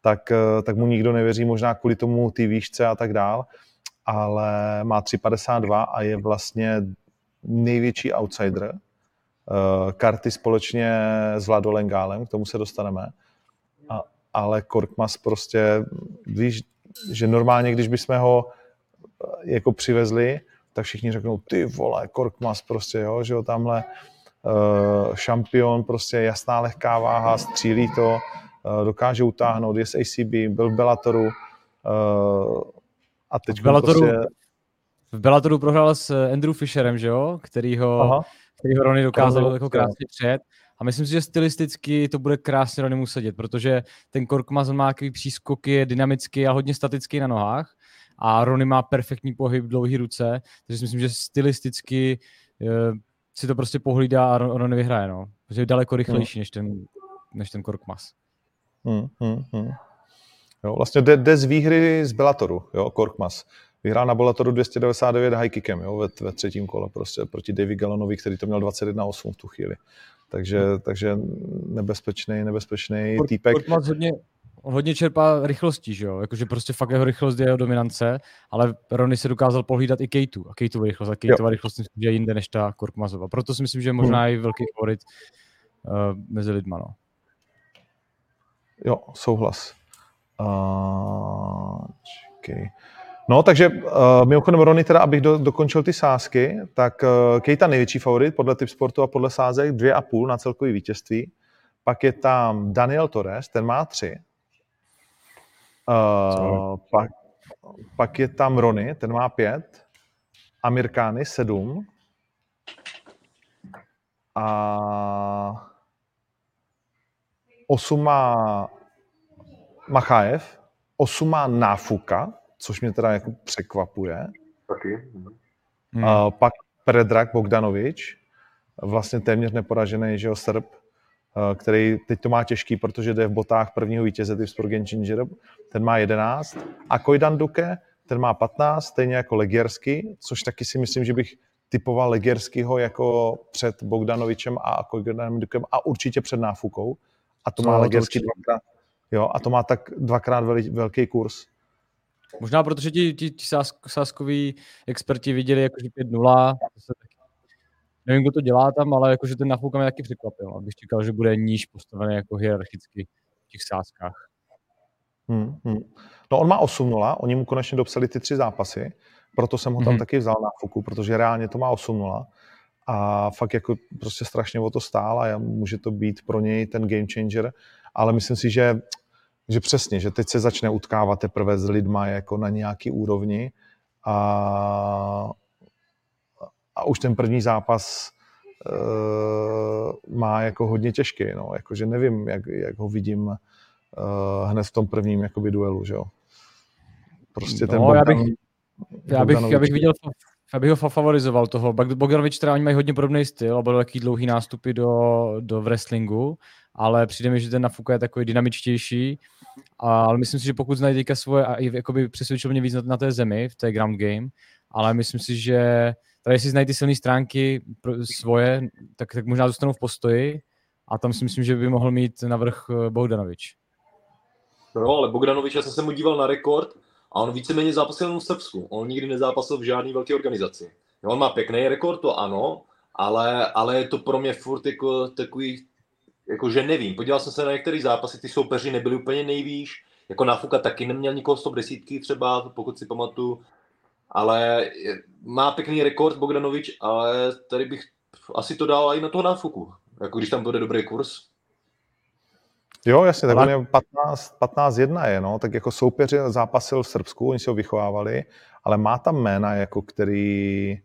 tak, uh, tak mu nikdo nevěří, možná kvůli tomu ty výšce a tak dál, ale má 3,52 a je vlastně největší outsider. Uh, karty společně s Vladolengálem, k tomu se dostaneme. A, ale Korkmaz prostě, víš, že normálně, když bychom ho eh, jako přivezli, tak všichni řeknou, ty vole, Korkmaz prostě, jo, že jo, tamhle šampion, prostě jasná lehká váha, střílí to, uh, dokáže utáhnout, je z ACB, byl v Bellatoru uh, a teď v Bellatoru, prostě... v Bellatoru prohrál s Andrew Fisherem, že jo, který ho, který ho Rony dokázal jako krásně před a myslím si, že stylisticky to bude krásně Rony sedět, protože ten Korkmaz má takový přískoky, je dynamický a hodně statický na nohách a Rony má perfektní pohyb, dlouhý ruce, takže si myslím, že stylisticky si to prostě pohlídá a Rony vyhraje, no. Protože je daleko rychlejší hmm. než ten, než ten Korkmaz. Hmm, hmm, hmm. Jo, vlastně jde, jde z výhry z Bellatoru, jo, Korkmaz. Vyhrál na Bellatoru 299 high kickem, jo, ve, ve třetím kole prostě proti Davy Gallonovi, který to měl 21-8 v tu chvíli. Takže, takže nebezpečný, nebezpečný týpek. Kurt hodně, hodně čerpá rychlostí, že jo? Jakože prostě fakt jeho rychlost je jeho dominance, ale Rony se dokázal pohlídat i Kejtu a Kejtu rychlost a Kejtova rychlost je jinde než ta Korkmazova. Proto si myslím, že možná hmm. i velký favorit uh, mezi lidma, no. Jo, souhlas. Uh, čekej. No, takže uh, mimochodem Rony, teda, abych do, dokončil ty sázky, tak uh, Kejta největší favorit podle typ sportu a podle sázek, dvě a půl na celkový vítězství. Pak je tam Daniel Torres, ten má tři. Uh, pak, pak je tam Rony, ten má pět. Amirkány sedm. A osm má Machajev, osm má Náfuka, což mě teda jako překvapuje. Taky. Hmm. A pak Predrag Bogdanovič, vlastně téměř neporažený, že jo, Srb, který teď to má těžký, protože jde v botách prvního vítěze Sport Game Changer, ten má 11. A Kojdan Duke, ten má 15, stejně jako Legiersky, což taky si myslím, že bych typoval Legierskýho jako před Bogdanovičem a Kojdanem Dukem a určitě před Náfukou. A to má no, Legiersky dvakrát, jo, a to má tak dvakrát velký kurz. Možná protože ti, ti, ti sáskoví experti viděli jakože 5-0, nevím, kdo to dělá tam, ale jakože ten Nafuka mě taky překvapil, abych čekal, že bude níž postavený jako hierarchicky v těch sáskách. Hmm, hmm. No on má 8-0, oni mu konečně dopsali ty tři zápasy, proto jsem ho tam hmm. taky vzal na Fuku, protože reálně to má 8-0 a fakt jako prostě strašně o to stál a může to být pro něj ten game changer, ale myslím si, že že přesně, že teď se začne utkávat teprve s lidma jako na nějaký úrovni a, a už ten první zápas uh, má jako hodně těžký, no, jakože nevím, jak, jak ho vidím uh, hned v tom prvním jakoby duelu, že jo. Prostě no, ten Bogdan, já bych, já bych, já bych viděl já bych ho favorizoval toho. Bogdanovič teda oni mají hodně podobný styl a byl taký dlouhý nástupy do, do wrestlingu, ale přijde mi, že ten Nafuka je takový dynamičtější ale myslím si, že pokud znají teďka svoje, a jakoby přesvědčil mě víc na, na té zemi, v té ground game, ale myslím si, že tady si znají ty silné stránky svoje, tak, tak možná zůstanou v postoji a tam si myslím, že by mohl mít navrh eh, Bogdanovič. No, ale Bogdanovič, já jsem se mu díval na rekord a on víceméně zápasil jenom v Srbsku. On nikdy nezápasil v žádné velké organizaci. On má pěkný rekord, to ano, ale, ale je to pro mě furt jako takový jakože nevím, podíval jsem se na některé zápasy, ty soupeři nebyli úplně nejvýš, jako Nafuka taky neměl nikoho 110 třeba, pokud si pamatuju, ale má pěkný rekord Bogdanovič, ale tady bych asi to dal i na toho Nafuku, jako když tam bude dobrý kurz. Jo, jasně, tak ale... on je 15, 15-1 je, no, tak jako soupeři zápasil v Srbsku, oni si ho vychovávali, ale má tam jména, jako který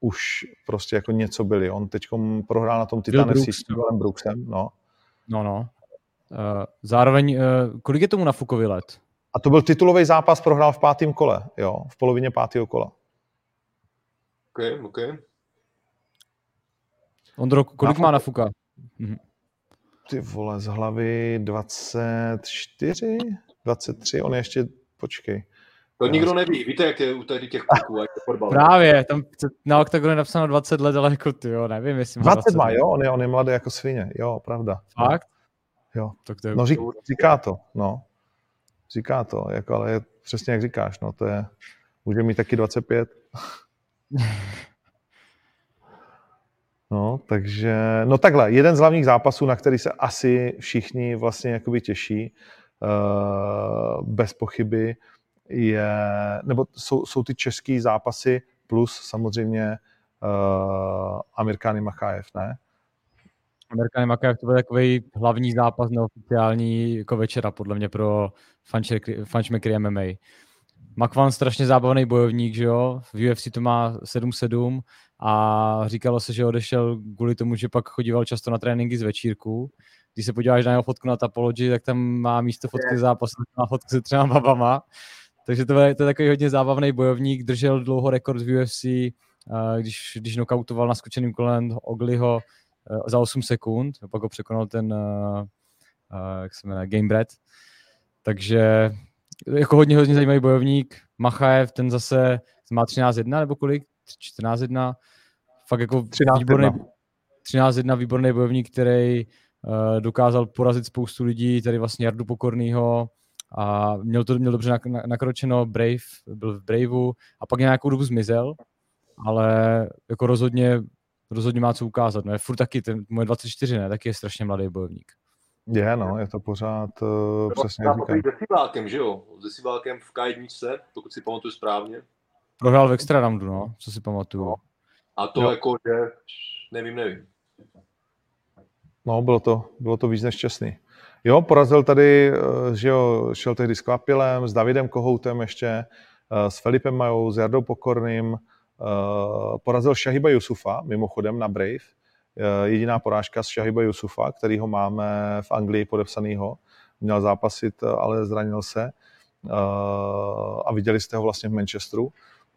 už prostě jako něco byli. On teď prohrál na tom Titanesi s Brooksem, no. No, no. Uh, zároveň, uh, kolik je tomu na Fukovi let? A to byl titulový zápas, prohrál v pátém kole, jo, v polovině pátého kola. OK, OK. Ondro, kolik má na Fuka? Mhm. Ty vole, z hlavy 24, 23, on je ještě, počkej. To nikdo neví, víte, jak je u tady těch kluků, jak je fotbal. Právě, tam na oktagonu je napsáno 20 let, ale jako ty jo, nevím, jestli má 20 má, jo, on je, on je mladý jako svině, jo, pravda. Fakt? Jo, tak to je no řík, říká to, no. Říká to, jako, ale je přesně jak říkáš, no, to je, může mít taky 25. No, takže, no takhle, jeden z hlavních zápasů, na který se asi všichni vlastně jakoby těší, uh, bez pochyby, je, nebo jsou, jsou ty české zápasy plus samozřejmě uh, Amirkány Machajev, ne? Amirkány Machajev to byl takový hlavní zápas neoficiální jako večera podle mě pro fančmekry MMA. Makvan strašně zábavný bojovník, že jo? V UFC to má 7-7 a říkalo se, že odešel kvůli tomu, že pak chodíval často na tréninky z večírku. Když se podíváš na jeho fotku na Tapology, tak tam má místo fotky zápasu, má fotku se třema babama. Takže to je, to je takový hodně zábavný bojovník, držel dlouho rekord v UFC, když, když knockoutoval na skočeným kolem Ogliho za 8 sekund, pak ho překonal ten, e, e, jak se jmenuje, Gamebred. Takže jako hodně, hodně zajímavý bojovník. Machajev, ten zase má 13-1 nebo kolik? 14-1. Fakt jako 13 výborný, 13-1 výborný bojovník, který uh, dokázal porazit spoustu lidí, tady vlastně Jardu Pokornýho, a měl to měl dobře nakročeno, Brave, byl v Braveu a pak nějakou dobu zmizel, ale jako rozhodně, rozhodně má co ukázat. No je furt taky, ten moje 24, ne, taky je strašně mladý bojovník. Je, no, je to pořád uh, přesně jak říkám. Se Sivákem, že jo? Se Sivákem v K1, pokud si pamatuju správně. Prohrál v extra roundu, no, co si pamatuju. No. A to jo. jako, že nevím, nevím. No, bylo to, bylo to víc než čestný. Jo, porazil tady, eh, že jo, šel tehdy s Kvapilem, s Davidem Kohoutem ještě, eh, s Filipem Majou, s Jardou Pokorným, porazil Shahiba Yusufa, mimochodem na Brave, jediná porážka z Shahiba Yusufa, kterýho máme v Anglii podepsanýho. Měl zápasit, ale zranil se a viděli jste ho vlastně v Manchesteru.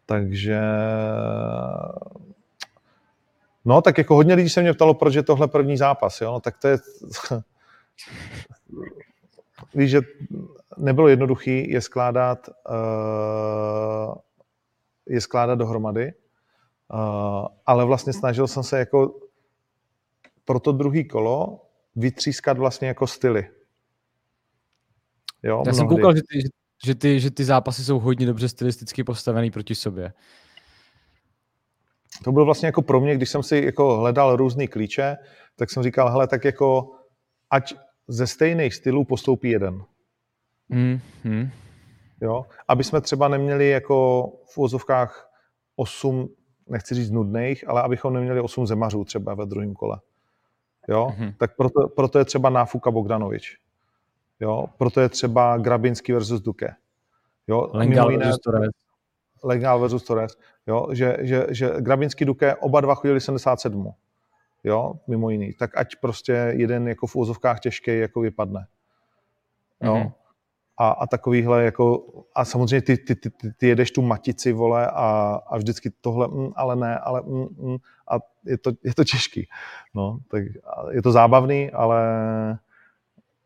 Takže No, tak jako hodně lidí se mě ptalo, proč je tohle první zápas, jo? No, tak to je... Víš, že nebylo jednoduchý je skládat, uh, je skládat dohromady, uh, ale vlastně snažil jsem se jako pro to druhý kolo vytřískat vlastně jako styly. Jo, Já jsem koukal, že ty, že, ty, že ty zápasy jsou hodně dobře stylisticky postavený proti sobě to bylo vlastně jako pro mě, když jsem si jako hledal různé klíče, tak jsem říkal, hele, tak jako ať ze stejných stylů postoupí jeden. Mm, mm. Jo? Aby jsme třeba neměli jako v úzovkách osm, nechci říct nudných, ale abychom neměli osm zemařů třeba ve druhém kole. Jo? Mm-hmm. Tak proto, proto je třeba Náfuka Bogdanovič. Jo? Proto je třeba Grabinský versus Duke. Jo? Lengal versus Torres. Legal versus Torres, jo, že, že, že Grabinský Duke oba dva chodili 77. Jo, mimo jiný. Tak ať prostě jeden jako v úzovkách těžký jako vypadne. Jo. Mm-hmm. A, a takovýhle jako, a samozřejmě ty, ty, ty, ty, jedeš tu matici, vole, a, a vždycky tohle, mm, ale ne, ale mm, mm, a je to, je to těžký. No, tak je to zábavný, ale,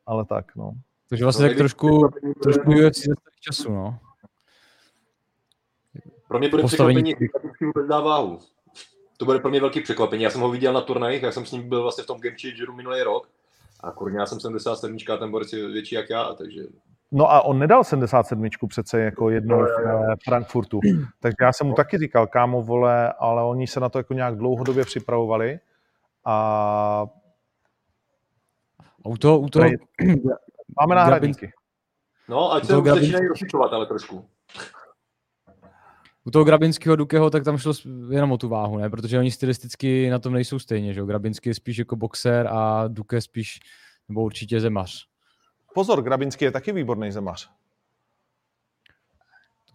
ale tak, no. Takže vlastně tak trošku, trošku UFC ze času, no. Pro mě bude Postavení... překvapení, když vůbec dá váhu. To bude pro mě velký překvapení. Já jsem ho viděl na turnajích, já jsem s ním byl vlastně v tom Game Changeru minulý rok. A kurně, já jsem 77, a ten borec je větší jak já, takže... No a on nedal 77 přece jako jednou v eh, Frankfurtu. Takže já jsem mu taky říkal, kámo, vole, ale oni se na to jako nějak dlouhodobě připravovali a... U toho, u toho... Máme náhradníky. No, ať se už začínají rozšiřovat, ale trošku u toho Grabinského Dukeho, tak tam šlo jenom o tu váhu, ne? Protože oni stylisticky na tom nejsou stejně, že Grabinský je spíš jako boxer a Duke spíš, nebo určitě zemař. Pozor, Grabinský je taky výborný zemař.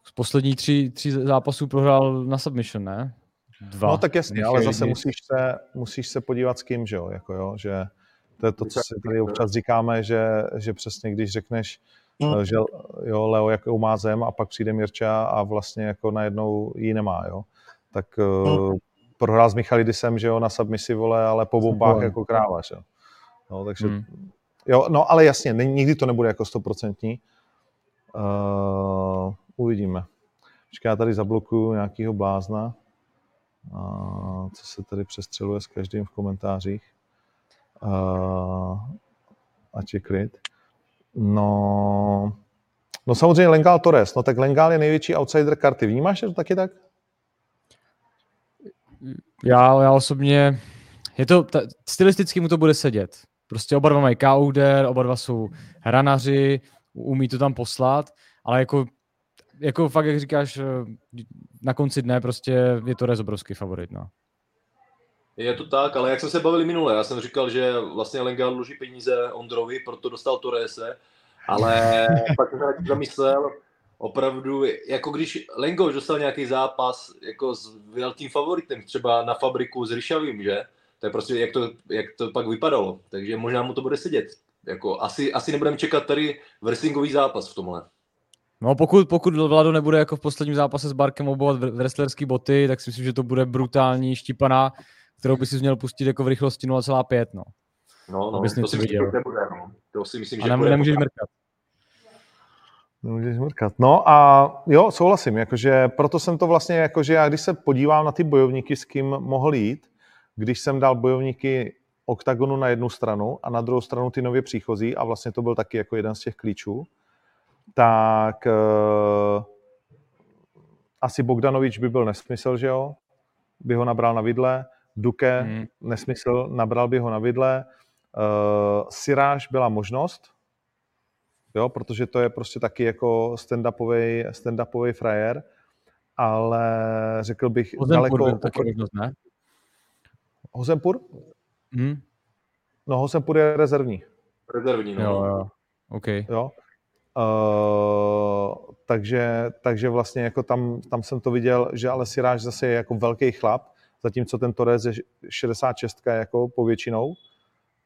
Z poslední tři, tři zápasů prohrál na submission, ne? Dva. No tak jasně, ale zase musíš se, musíš se podívat s kým, že jo, jako jo, že to je to, co si tady občas říkáme, že, že přesně když řekneš, Hmm. že jo, Leo jakou má zem a pak přijde Mirča a vlastně jako najednou ji nemá, jo. Tak hmm. prohrál s Michalidisem, že jo, na submisi, vole, ale po bombách jako kráva, že jo. No, takže, hmm. Jo, no ale jasně, nikdy to nebude jako stoprocentní. Uh, uvidíme. Počkej, já tady zablokuju nějakýho blázna, uh, co se tady přestřeluje s každým v komentářích. Uh, ať je klid. No, no samozřejmě Lengal Torres. No tak Lengal je největší outsider karty. Vnímáš to taky tak? Já, já osobně, je to, ta, stylisticky mu to bude sedět. Prostě oba dva mají kauder, oba dva jsou hranaři, umí to tam poslat, ale jako, jako fakt, jak říkáš, na konci dne prostě je to obrovský favorit, no. Je to tak, ale jak jsme se bavili minule, já jsem říkal, že vlastně Lenga dluží peníze Ondrovi, proto dostal Torrese, ale pak jsem se zamyslel, opravdu, jako když Lengo dostal nějaký zápas jako s velkým favoritem, třeba na fabriku s Ryšavým, že? To je prostě, jak to, jak to pak vypadalo. Takže možná mu to bude sedět. Jako, asi, asi nebudeme čekat tady wrestlingový zápas v tomhle. No pokud, pokud Vlado nebude jako v posledním zápase s Barkem obovat wrestlerský boty, tak si myslím, že to bude brutální štípaná kterou by si měl pustit jako v rychlosti 0,5, no. No, no, to si myslím, že nebude, no. To si myslím, že A bude. nemůžeš mrkat. Nemůžeš mrkat. No a jo, souhlasím, jakože proto jsem to vlastně, jakože já když se podívám na ty bojovníky, s kým mohl jít, když jsem dal bojovníky oktagonu na jednu stranu a na druhou stranu ty nově příchozí a vlastně to byl taky jako jeden z těch klíčů, tak uh, asi Bogdanovič by byl nesmysl, že jo? By ho nabral na vidle. Duke, hmm. nesmysl, nabral by ho na vidle. Siráž byla možnost, jo, protože to je prostě taky jako stand-upový, stand-upový frajer, ale řekl bych Ozempur daleko... byl taky možnost, ne? Hozempur? Hmm? No, Hozempur je rezervní. Rezervní, no. Jo, jo. OK. Jo. Uh, takže, takže vlastně jako tam, tam jsem to viděl, že ale Siráž zase je jako velký chlap, zatímco ten Torres je 66 jako povětšinou,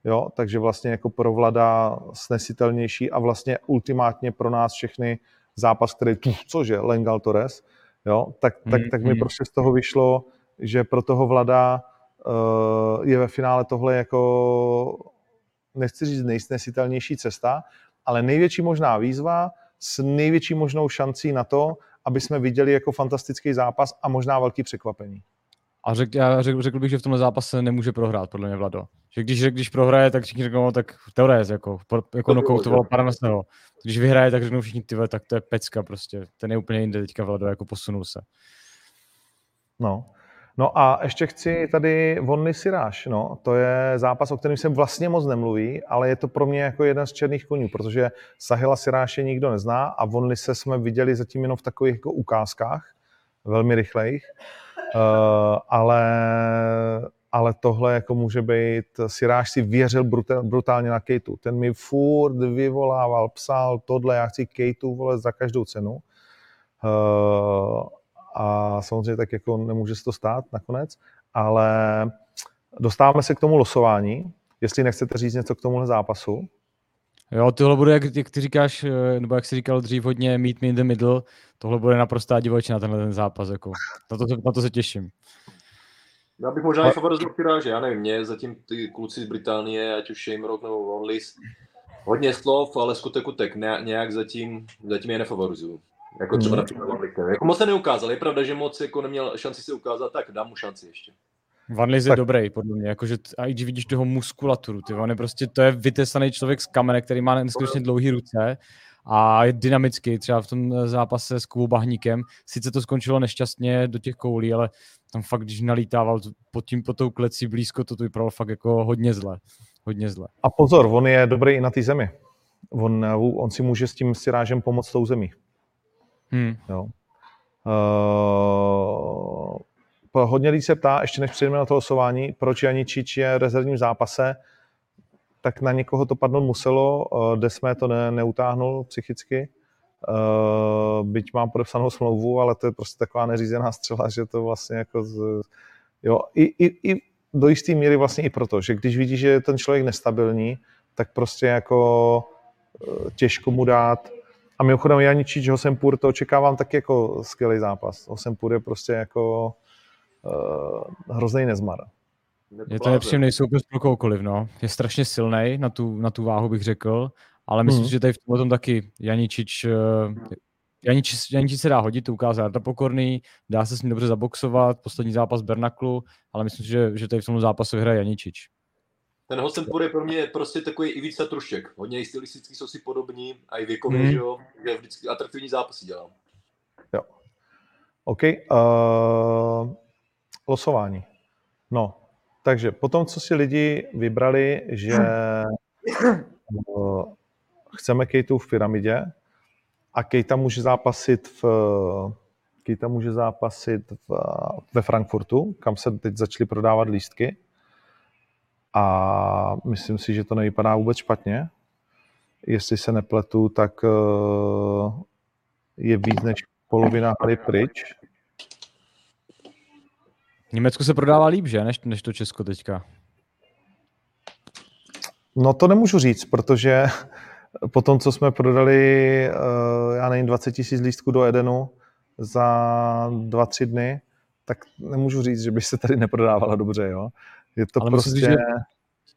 jo, takže vlastně jako pro Vlada snesitelnější a vlastně ultimátně pro nás všechny zápas, který, tu, cože, Lengal Torres, jo, tak, tak, Hmm, tak mi hmm. prostě z toho vyšlo, že pro toho Vlada je ve finále tohle jako, nechci říct nejsnesitelnější cesta, ale největší možná výzva s největší možnou šancí na to, aby jsme viděli jako fantastický zápas a možná velký překvapení. A řek, já řekl, řekl, bych, že v tomhle zápase nemůže prohrát, podle mě Vlado. Že když, když prohraje, tak všichni řeknou, no, tak Teores, jako, jako nokautovalo Paranasného. Když vyhraje, tak řeknou všichni, ty vole, tak to je pecka prostě. Ten je úplně jinde teďka Vlado, jako posunul se. No. No a ještě chci tady Vonny Siráš, no, to je zápas, o kterém se vlastně moc nemluví, ale je to pro mě jako jeden z černých koní, protože Sahila Siráše nikdo nezná a Vonny se jsme viděli zatím jenom v takových jako ukázkách, velmi rychlejch, uh, ale, ale tohle jako může být, Siráš si věřil brutál, brutálně na Kejtu, ten mi furt vyvolával, psal tohle, já chci Kejtu, vole, za každou cenu. Uh, a samozřejmě tak jako nemůže se to stát nakonec, ale dostáváme se k tomu losování, jestli nechcete říct něco k tomuhle zápasu. Jo, tohle bude, jak, jak ty říkáš, eh, nebo jak jsi říkal dřív hodně, meet me in the middle, tohle bude naprostá divočina, tenhle ten zápas, jako. Na to, se- na to se těším. Já bych možná i favorizoval Piráže, já nevím, mě zatím ty kluci z Británie, ať už Shamrock nebo Vonlis, hodně slov, ale skutek utek, ne, nějak zatím, zatím je nefavorizuju. Jako třeba například Van Lichen. Jako moc se neukázal, je pravda, že moc jako neměl šanci se ukázat, tak dám mu šanci ještě. Van je dobrý, podle mě, jakože, a i když vidíš toho muskulaturu, ty, on je prostě, to je vytesaný člověk z kamene, který má neskutečně dlouhé ruce a je dynamický, třeba v tom eh, zápase s Kubou Bahníkem, sice to skončilo nešťastně do těch koulí, ale tam fakt, když nalítával pod tím, pod tou klecí blízko, to, to vypadalo fakt jako hodně zle, hodně zle. A pozor, on je dobrý i na té zemi. On, on si může s tím sirážem pomoct tou zemí. Hmm. Jo. Uh, hodně lidí se ptá, ještě než přejdeme na to losování, proč Janičič je rezervním zápase, tak na někoho to padnout muselo, uh, Desmé to ne, neutáhnul psychicky, uh, byť mám podepsanou smlouvu, ale to je prostě taková neřízená střela, že to vlastně jako z, jo, i, i, i do jisté míry vlastně i proto, že když vidí, že je ten člověk nestabilní, tak prostě jako těžko mu dát a mimochodem Janičič, Hosempur, to očekávám taky jako skvělý zápas. Hosempur je prostě jako uh, hrozný nezmar. Je to nepříjemný soupeř pro kohokoliv, no. Je strašně silný na tu, na tu váhu, bych řekl, ale myslím si, že tady v tom taky Janičič, eh, Janičič, Janičič se dá hodit, to ukázal Jarda Pokorný, dá se s ním dobře zaboxovat, poslední zápas Bernaklu, ale myslím že, že tady v tom zápase vyhraje Janičič. Ten Hosempur je pro mě prostě takový i víc Trušček. Hodně i stylistický jsou si podobní a i věkově, mm. že jo, že vždycky atraktivní zápasy dělám. Jo. OK. Uh, losování. No, takže potom, co si lidi vybrali, že uh, chceme Kejtu v pyramidě a Kejta může zápasit v Kejta může zápasit v, ve Frankfurtu, kam se teď začaly prodávat lístky. A myslím si, že to nevypadá vůbec špatně. Jestli se nepletu, tak uh, je víc než polovina hry pryč. V Německu se prodává líp, že? Než, než to Česko teďka. No to nemůžu říct, protože po tom, co jsme prodali, eh, já nevím, 20 tisíc lístků do Edenu za dva, tři dny, tak nemůžu říct, že by se tady neprodávala dobře, jo. Je to Ale prostě... musím říct,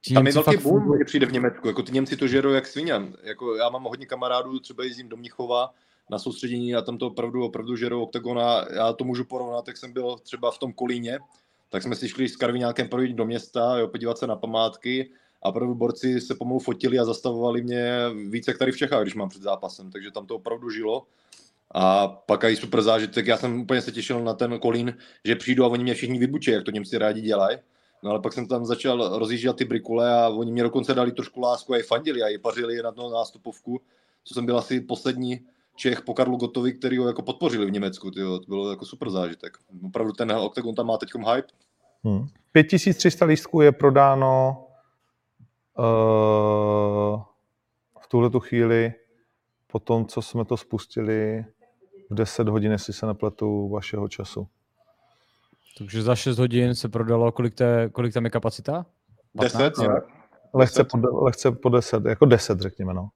že Tam je velký fakt boom, když přijde v Německu. Jako ty Němci to žerou jak svině. Jako já mám hodně kamarádů, třeba jezdím do Mnichova na soustředění a tam to opravdu, opravdu žerou oktagona. Já to můžu porovnat, jak jsem byl třeba v tom Kolíně, tak jsme si šli s Karviňákem projít do města, jo, podívat se na památky a opravdu borci se pomalu fotili a zastavovali mě víc jak tady v Čechách, když mám před zápasem, takže tam to opravdu žilo. A pak i super zážitek, já jsem úplně se těšil na ten Kolín, že přijdu a oni mě všichni vybučí, jak to Němci rádi dělají. No ale pak jsem tam začal rozjíždět ty brikule a oni mě dokonce dali trošku lásku a je fandili a je pařili na to nástupovku, co jsem byl asi poslední Čech po Karlu Gotovi, který ho jako podpořili v Německu. Tyjo. To bylo jako super zážitek. Opravdu ten Octagon tam má teď hype. Hmm. 5300 lístků je prodáno uh, v tuhle tu chvíli po tom, co jsme to spustili v 10 hodin, jestli se nepletu, vašeho času. Takže za 6 hodin se prodalo, kolik, té, kolik tam je kapacita? 10, Lehce po, lehce po 10, jako 10 řekněme, no.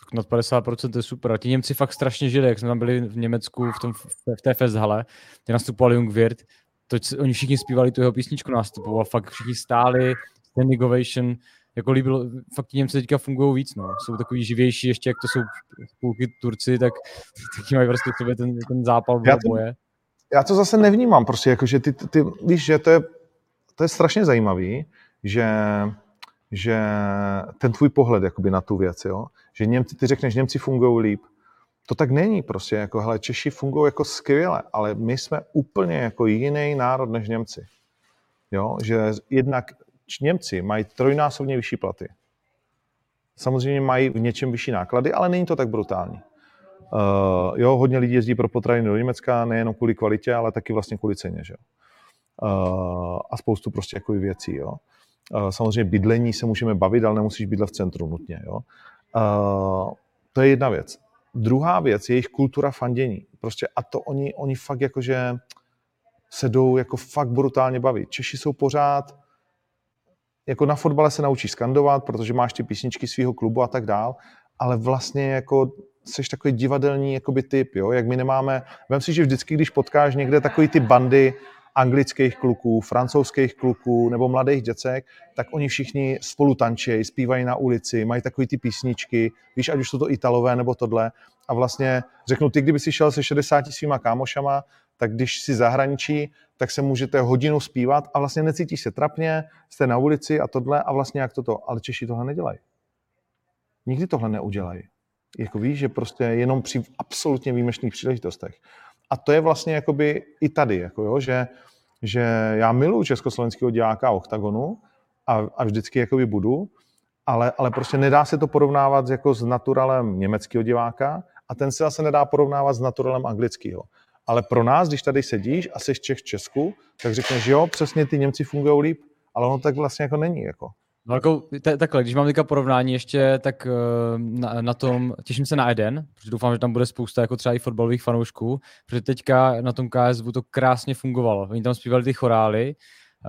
Tak nad 50% je super. A ti Němci fakt strašně žili, jak jsme tam byli v Německu v, tom, v té festhale, kde nastupoval Jungwirth, to oni všichni zpívali tu jeho písničku nastupoval, fakt všichni stáli, standing ovation, jako líbilo, fakt ti Němci teďka fungují víc, no. Jsou takový živější, ještě jak to jsou půlky Turci, tak taky mají prostě sobě ten, ten zápal já to, boje. Já to zase nevnímám, prostě, jakože ty, ty, ty, víš, že to je, to je strašně zajímavý, že, že ten tvůj pohled jakoby na tu věc, jo? že Němci, ty řekneš, Němci fungují líp, to tak není prostě, jako hele, Češi fungují jako skvěle, ale my jsme úplně jako jiný národ než Němci. Jo, že jednak Němci mají trojnásobně vyšší platy. Samozřejmě mají v něčem vyšší náklady, ale není to tak brutální. Uh, jo, hodně lidí jezdí pro potraviny do Německa, nejenom kvůli kvalitě, ale taky vlastně kvůli ceně, že? Uh, a spoustu prostě jako věcí, jo. Uh, samozřejmě bydlení se můžeme bavit, ale nemusíš bydlet v centru nutně, jo. Uh, to je jedna věc. Druhá věc je jejich kultura fandění. Prostě a to oni, oni fakt jakože se jdou jako fakt brutálně bavit. Češi jsou pořád, jako na fotbale se naučíš skandovat, protože máš ty písničky svého klubu a tak dál, ale vlastně jako jsi takový divadelní jakoby typ, jo? jak my nemáme, vem si, že vždycky, když potkáš někde takový ty bandy anglických kluků, francouzských kluků nebo mladých děcek, tak oni všichni spolu tančí, zpívají na ulici, mají takový ty písničky, víš, ať už jsou to Italové nebo tohle. A vlastně řeknu, ty kdyby si šel se 60 svýma kámošama, tak když si zahraničí, tak se můžete hodinu zpívat a vlastně necítíš se trapně, jste na ulici a tohle a vlastně jak toto. Ale Češi tohle nedělají. Nikdy tohle neudělají. Jako víš, že prostě jenom při absolutně výjimečných příležitostech. A to je vlastně jakoby i tady, jako jo, že, že já miluji československého diáka OKTAGONu a, a vždycky jakoby budu, ale, ale prostě nedá se to porovnávat jako s naturalem německého diváka a ten se zase nedá porovnávat s naturalem anglického. Ale pro nás, když tady sedíš a jsi Čech v Česku, tak řekneš, že jo, přesně ty Němci fungují líp, ale ono tak vlastně jako není. Jako. No jako, t- takhle, když mám teďka porovnání ještě, tak uh, na, na, tom, těším se na Eden, protože doufám, že tam bude spousta jako třeba i fotbalových fanoušků, protože teďka na tom KSV to krásně fungovalo. Oni tam zpívali ty chorály,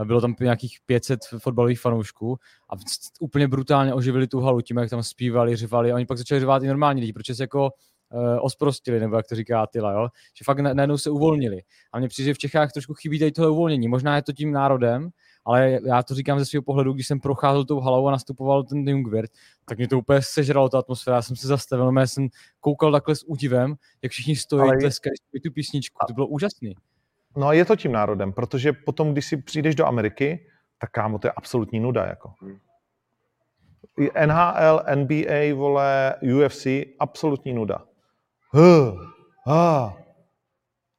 bylo tam nějakých 500 fotbalových fanoušků a úplně brutálně oživili tu halu tím, jak tam zpívali, řvali a oni pak začali řvát i normální lidi, protože se jako uh, osprostili, nebo jak to říká Attila, jo? že fakt najednou se uvolnili. A mně přijde, že v Čechách trošku chybí tady tohle uvolnění. Možná je to tím národem, ale já to říkám ze svého pohledu, když jsem procházel tou halou a nastupoval ten Jungwirth, tak mě to úplně sežralo, ta atmosféra, já jsem se zastavil, já jsem koukal takhle s údivem, jak všichni stojí, ale... tleskají tu písničku, to bylo úžasný. No a je to tím národem, protože potom, když si přijdeš do Ameriky, tak kámo, to je absolutní nuda, jako. NHL, NBA, vole, UFC, absolutní nuda. Huh, ah.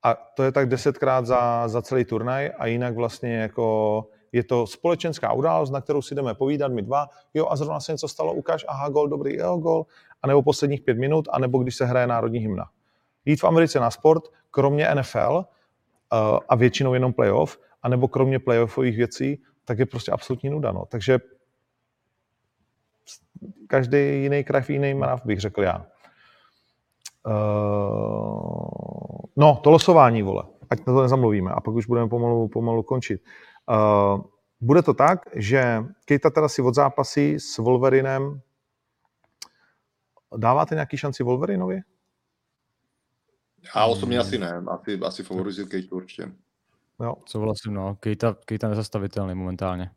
A to je tak desetkrát za, za celý turnaj a jinak vlastně jako je to společenská událost, na kterou si jdeme povídat my dva, jo a zrovna se něco stalo, ukáž, aha, gol, dobrý, jo, gol, a nebo posledních pět minut, a nebo když se hraje národní hymna. Jít v Americe na sport, kromě NFL uh, a většinou jenom playoff, a nebo kromě playoffových věcí, tak je prostě absolutní nuda. No. Takže každý jiný krev, jiný mrav, bych řekl já. Uh, no, to losování, vole. Ať na to nezamluvíme a pak už budeme pomalu, pomalu končit. Uh, bude to tak, že Kejta teda si od zápasy s Wolverinem dáváte nějaký šanci Wolverinovi? Já osobně asi ne, asi, asi favorizuji Kejtu určitě. Jo. Co vlastně, no, Kejta, Kejta nezastavitelný momentálně.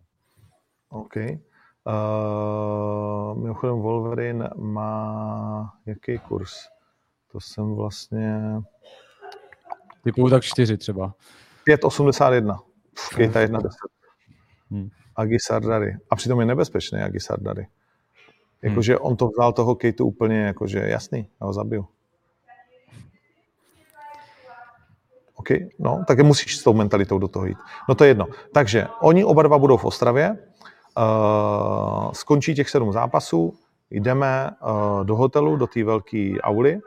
OK. Uh, mimochodem Wolverine má jaký kurz? To jsem vlastně... Typu tak čtyři třeba. 5,81. Kejta 1,10. Hmm. Agi Sardary. A přitom je nebezpečný Agi Sardary. Jakože hmm. on to vzal toho Kejtu úplně jakože jasný, já ho zabiju. OK, no, tak musíš s tou mentalitou do toho jít. No to je jedno. Takže oni oba dva budou v Ostravě, uh, skončí těch sedm zápasů, jdeme uh, do hotelu, do té velké auly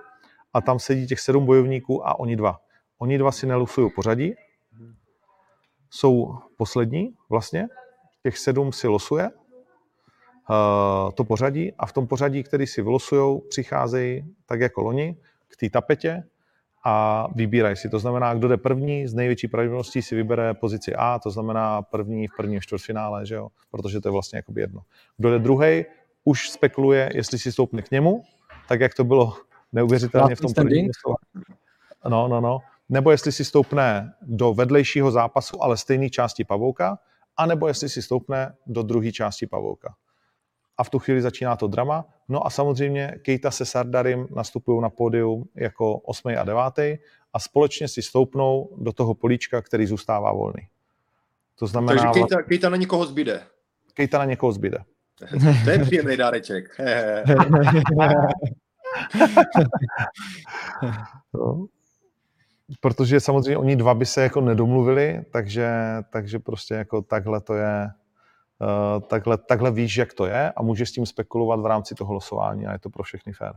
a tam sedí těch sedm bojovníků a oni dva. Oni dva si nelusují pořadí, jsou poslední vlastně, těch sedm si losuje uh, to pořadí a v tom pořadí, který si vylosujou, přicházejí tak jako loni k té tapetě a vybírají si. To znamená, kdo jde první, z největší pravděpodobností si vybere pozici A, to znamená první v prvním čtvrtfinále, že jo? protože to je vlastně jakoby jedno. Kdo jde druhý, už spekuluje, jestli si stoupne k němu, tak jak to bylo neuvěřitelně v tom prvním. No, no, no. Nebo jestli si stoupne do vedlejšího zápasu, ale stejné části pavouka, anebo jestli si stoupne do druhé části pavouka. A v tu chvíli začíná to drama. No a samozřejmě Kejta se Sardarim nastupují na pódium jako 8. a 9. a společně si stoupnou do toho políčka, který zůstává volný. To znamená... Takže Kejta, Kejta na někoho zbyde. Kejta na někoho zbyde. to je příjemný dáreček. no. Protože samozřejmě oni dva by se jako nedomluvili, takže, takže prostě jako takhle to je, uh, takhle, takhle víš, jak to je a můžeš s tím spekulovat v rámci toho losování a je to pro všechny fér.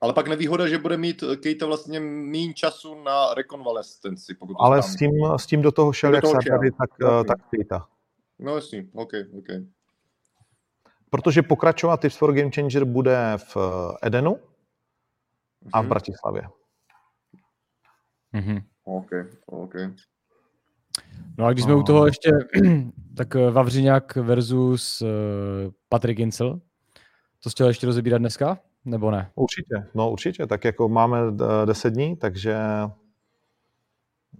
Ale pak nevýhoda, že bude mít Kejta vlastně méně času na rekonvalescenci. Pokud Ale s tím, s tím do toho šel do jak Sardary, tak, okay. tak Kejta. No jasně, OK, OK. Protože pokračovat Tips for Game Changer bude v Edenu a v Mhm. Bratislavě. Mhm. OK, OK. No a když jsme u toho ještě, tak eh, Vavřiňák versus uh, Patrik Incel. To chtěl ještě rozebírat dneska, nebo ne? Určitě, no určitě, tak jako máme eh, 10 dní, takže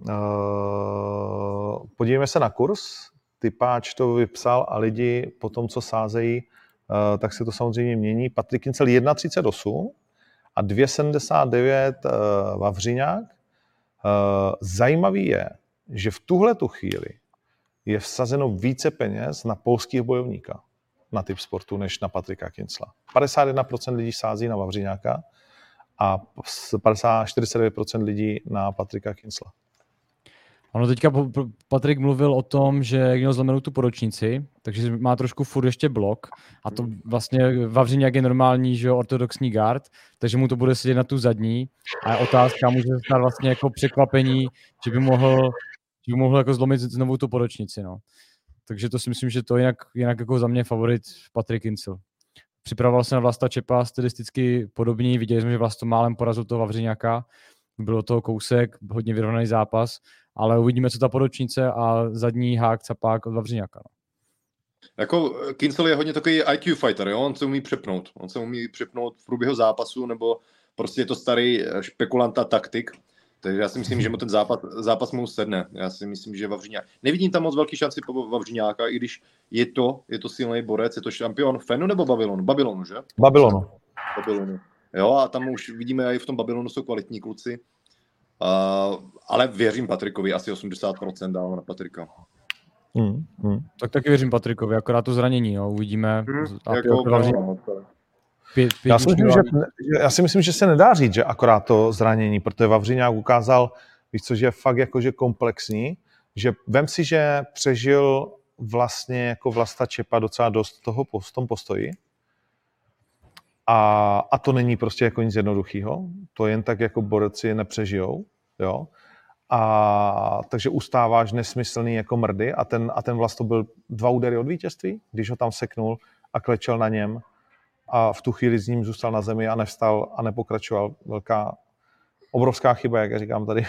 uh, podívejme se na kurz. Typáč to vypsal a lidi po tom, co sázejí, uh, tak se to samozřejmě mění. Patrik Kincel 1,38 a 2,79 uh, Vavřiňák. Uh, zajímavý je, že v tuhle tu chvíli je vsazeno více peněz na polských bojovníka na typ sportu, než na Patrika Kincla. 51% lidí sází na Vavřiňáka a 50, 49% lidí na Patrika Kincla. Ono teďka Patrik mluvil o tom, že měl zlomenou tu poročnici, takže má trošku furt ještě blok a to vlastně Vavřiňák je normální, že ortodoxní guard, takže mu to bude sedět na tu zadní a je otázka, může se stát vlastně jako překvapení, že by mohl, že by mohl jako zlomit znovu tu poročnici, no. Takže to si myslím, že to jinak, jinak jako za mě favorit Patrik Incel. Připravoval se na Vlasta Čepa, stylisticky podobný, viděli jsme, že Vlasto málem porazil toho Vavřiňáka, bylo to kousek, hodně vyrovnaný zápas, ale uvidíme, co ta poročnice a zadní hák, capák od Vavřiňáka. No. Jako eh, Kincel je hodně takový IQ fighter, jo? on se umí přepnout. On se umí přepnout v průběhu zápasu, nebo prostě je to starý eh, špekulant a taktik. Takže já si myslím, že mu ten zápas, zápas mu sedne. Já si myslím, že Vavřiňák. Nevidím tam moc velký šanci po Vavřiňáka, i když je to, je to silný borec, je to šampion Fenu nebo Babylonu? Babylonu, že? Babylonu. Babylonu. Jo, a tam už vidíme, i v tom Babylonu jsou kvalitní kluci. Uh, ale věřím Patrikovi, asi 80% dávám na Patrika. Hmm, hmm. Tak taky věřím Patrikovi, akorát to zranění, jo, uvidíme. Hmm, jako, Vavřiňák- no, to- pět, pět Já si, myslím, že- já si myslím, že se nedá říct, že akorát to zranění, protože Vavřiňák ukázal, víš co, že je fakt jakože komplexní, že vem si, že přežil vlastně jako Vlasta Čepa docela dost toho v tom postoji. A, a to není prostě jako nic jednoduchého. To jen tak jako borci nepřežijou. Jo? A takže ustáváš nesmyslný jako mrdy a ten, a ten vlast to byl dva údery od vítězství, když ho tam seknul a klečel na něm a v tu chvíli s ním zůstal na zemi a nevstal a nepokračoval. Velká, obrovská chyba, jak já říkám tady, uh,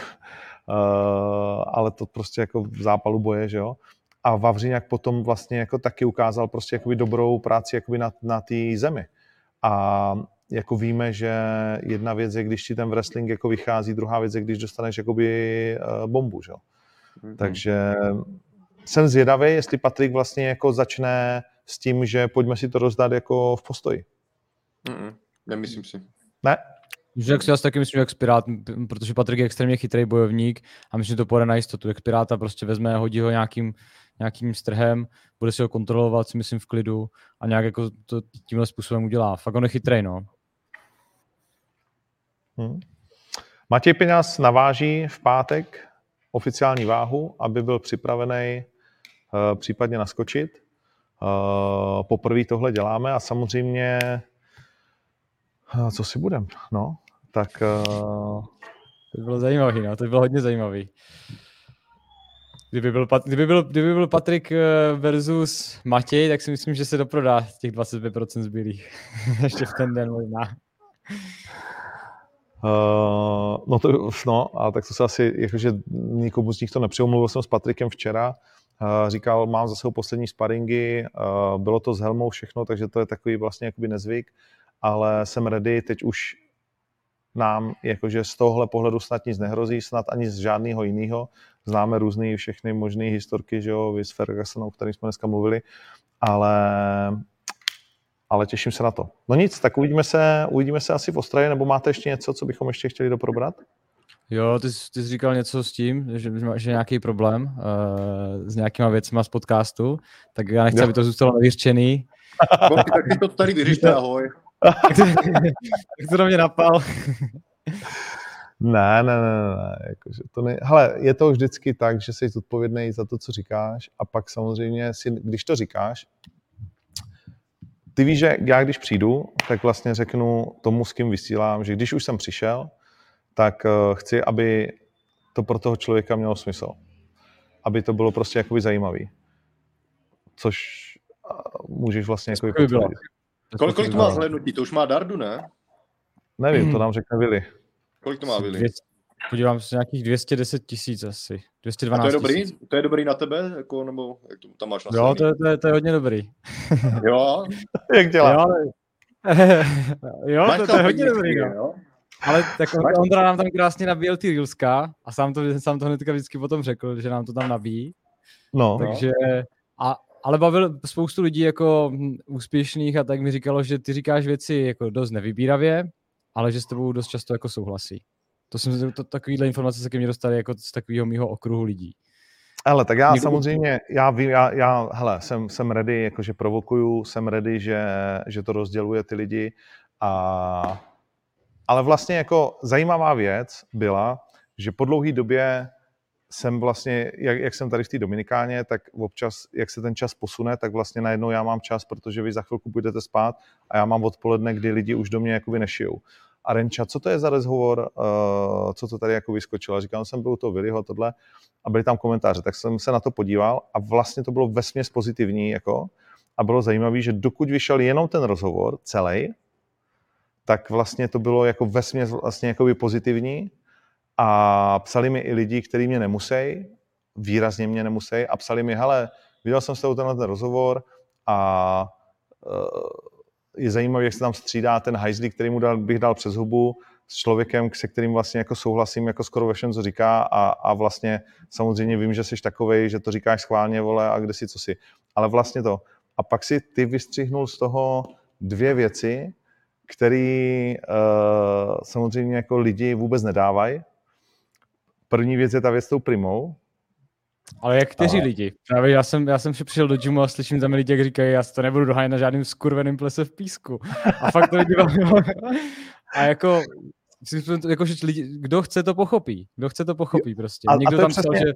ale to prostě jako v zápalu boje, že jo. A Vavřiňák potom vlastně jako taky ukázal prostě jakoby dobrou práci jakoby na, na té zemi. A jako víme, že jedna věc je, když ti ten wrestling jako vychází, druhá věc je, když dostaneš jakoby uh, bombu, že jo. Takže jsem zvědavý, jestli Patrik vlastně jako začne s tím, že pojďme si to rozdat jako v postoji. Mm-mm, nemyslím si. Ne? Že jak si já si taky myslím, jak Pirát, protože Patrik je extrémně chytrý bojovník a myslím, že to půjde na jistotu. Jak Piráta prostě vezme, hodí ho nějakým, nějakým strhem, bude si ho kontrolovat, si myslím, v klidu a nějak jako to tímhle způsobem udělá. Fakt on je chytrý, no. Hmm. Matěj Peňaz naváží v pátek oficiální váhu, aby byl připravený uh, případně naskočit. Uh, poprvé tohle děláme a samozřejmě, uh, co si budem, no, tak... Uh... To bylo zajímavý, no, to bylo hodně zajímavý. Kdyby byl, kdyby, byl, kdyby byl Patrik versus Matěj, tak si myslím, že se doprodá těch 25% zbylých. Ještě v ten den možná. Uh, no to, no, a tak to se asi, jakože nikomu z nich to nepřeju. Mluvil jsem s Patrikem včera, uh, říkal, mám za sebou poslední sparingy, uh, bylo to s helmou všechno, takže to je takový vlastně jakoby nezvyk, ale jsem ready, teď už nám jakože z tohohle pohledu snad nic nehrozí, snad ani z žádného jiného. Známe různé všechny možné historky, že jo, s Fergusonem, o kterým jsme dneska mluvili, ale ale těším se na to. No nic, tak uvidíme se, uvidíme se asi v Ostravě, nebo máte ještě něco, co bychom ještě chtěli doprobrat? Jo, ty, ty jsi říkal něco s tím, že, že nějaký problém uh, s nějakýma věcma z podcastu, tak já nechci, jo. aby to zůstalo nevyřčený. tak to tady vyřešte, ahoj. Tak to do mě napal. Ne, ne, ne, ne. Jakože to ne... Hele, je to vždycky tak, že jsi zodpovědný za to, co říkáš a pak samozřejmě, si, když to říkáš, ty víš, že já když přijdu, tak vlastně řeknu tomu, s kým vysílám, že když už jsem přišel, tak eh, chci, aby to pro toho člověka mělo smysl. Aby to bylo prostě jakoby zajímavý. Což eh, můžeš vlastně jakoby potvrdit. Kolik, kolik to má zhlednutí? To už má Dardu, ne? Nevím, hmm. to nám řekne Vili. Kolik to má Vili? Podívám se, nějakých 210 tisíc asi. 212 A to je dobrý? Tisíc. To je dobrý na tebe? Jako, nebo jak to tam máš na Jo, to je, to, je, to je hodně dobrý. jo? jak dělá? Jo, jo to, to, je hodně dobrý, no. jo? Ale tak on, Ondra nám tam krásně nabíjel ty Reelska a sám to, sám to hnedka vždycky potom řekl, že nám to tam nabíjí. No. Takže, a, ale bavil spoustu lidí jako úspěšných a tak mi říkalo, že ty říkáš věci jako dost nevybíravě, ale že s tebou dost často jako souhlasí. To jsem to, takovýhle informace se ke mně dostaly jako z takového mého okruhu lidí. Ale tak já Někdo... samozřejmě, já vím, já, já hele, jsem, jsem ready, jakože provokuju, jsem ready, že, že to rozděluje ty lidi a ale vlastně jako zajímavá věc byla, že po dlouhé době jsem vlastně, jak, jak jsem tady v té Dominikáně, tak občas, jak se ten čas posune, tak vlastně najednou já mám čas, protože vy za chvilku budete spát a já mám odpoledne, kdy lidi už do mě jakoby nešijou. A Renča, co to je za rozhovor, uh, co to tady jako vyskočilo. Říkal jsem, byl to Viliho, tohle, a byly tam komentáře, tak jsem se na to podíval a vlastně to bylo vesměs pozitivní, jako, a bylo zajímavé, že dokud vyšel jenom ten rozhovor, celý, tak vlastně to bylo jako vesměs vlastně jako pozitivní a psali mi i lidi, kteří mě nemusí, výrazně mě nemusí a psali mi, hele, viděl jsem s tebou tenhle ten rozhovor a uh, je zajímavé, jak se tam střídá ten hajzlík, který mu dal, bych dal přes hubu, s člověkem, se kterým vlastně jako souhlasím jako skoro ve všem, co říká a, a vlastně samozřejmě vím, že jsi takovej, že to říkáš schválně, vole, a kde si, co si. Ale vlastně to. A pak si ty vystřihnul z toho dvě věci, které uh, samozřejmě jako lidi vůbec nedávají. První věc je ta věc s tou primou, ale jak kteří a... lidi? Právě já jsem, já jsem přišel do gymu a slyším tam lidi, jak říkají, já to nebudu dohánět na žádným skurveným plese v písku. A fakt to lidi A jako, jako že lidi, kdo chce, to pochopí. Kdo chce, to pochopí prostě. A, Někdo a to tam přesně, psal, že...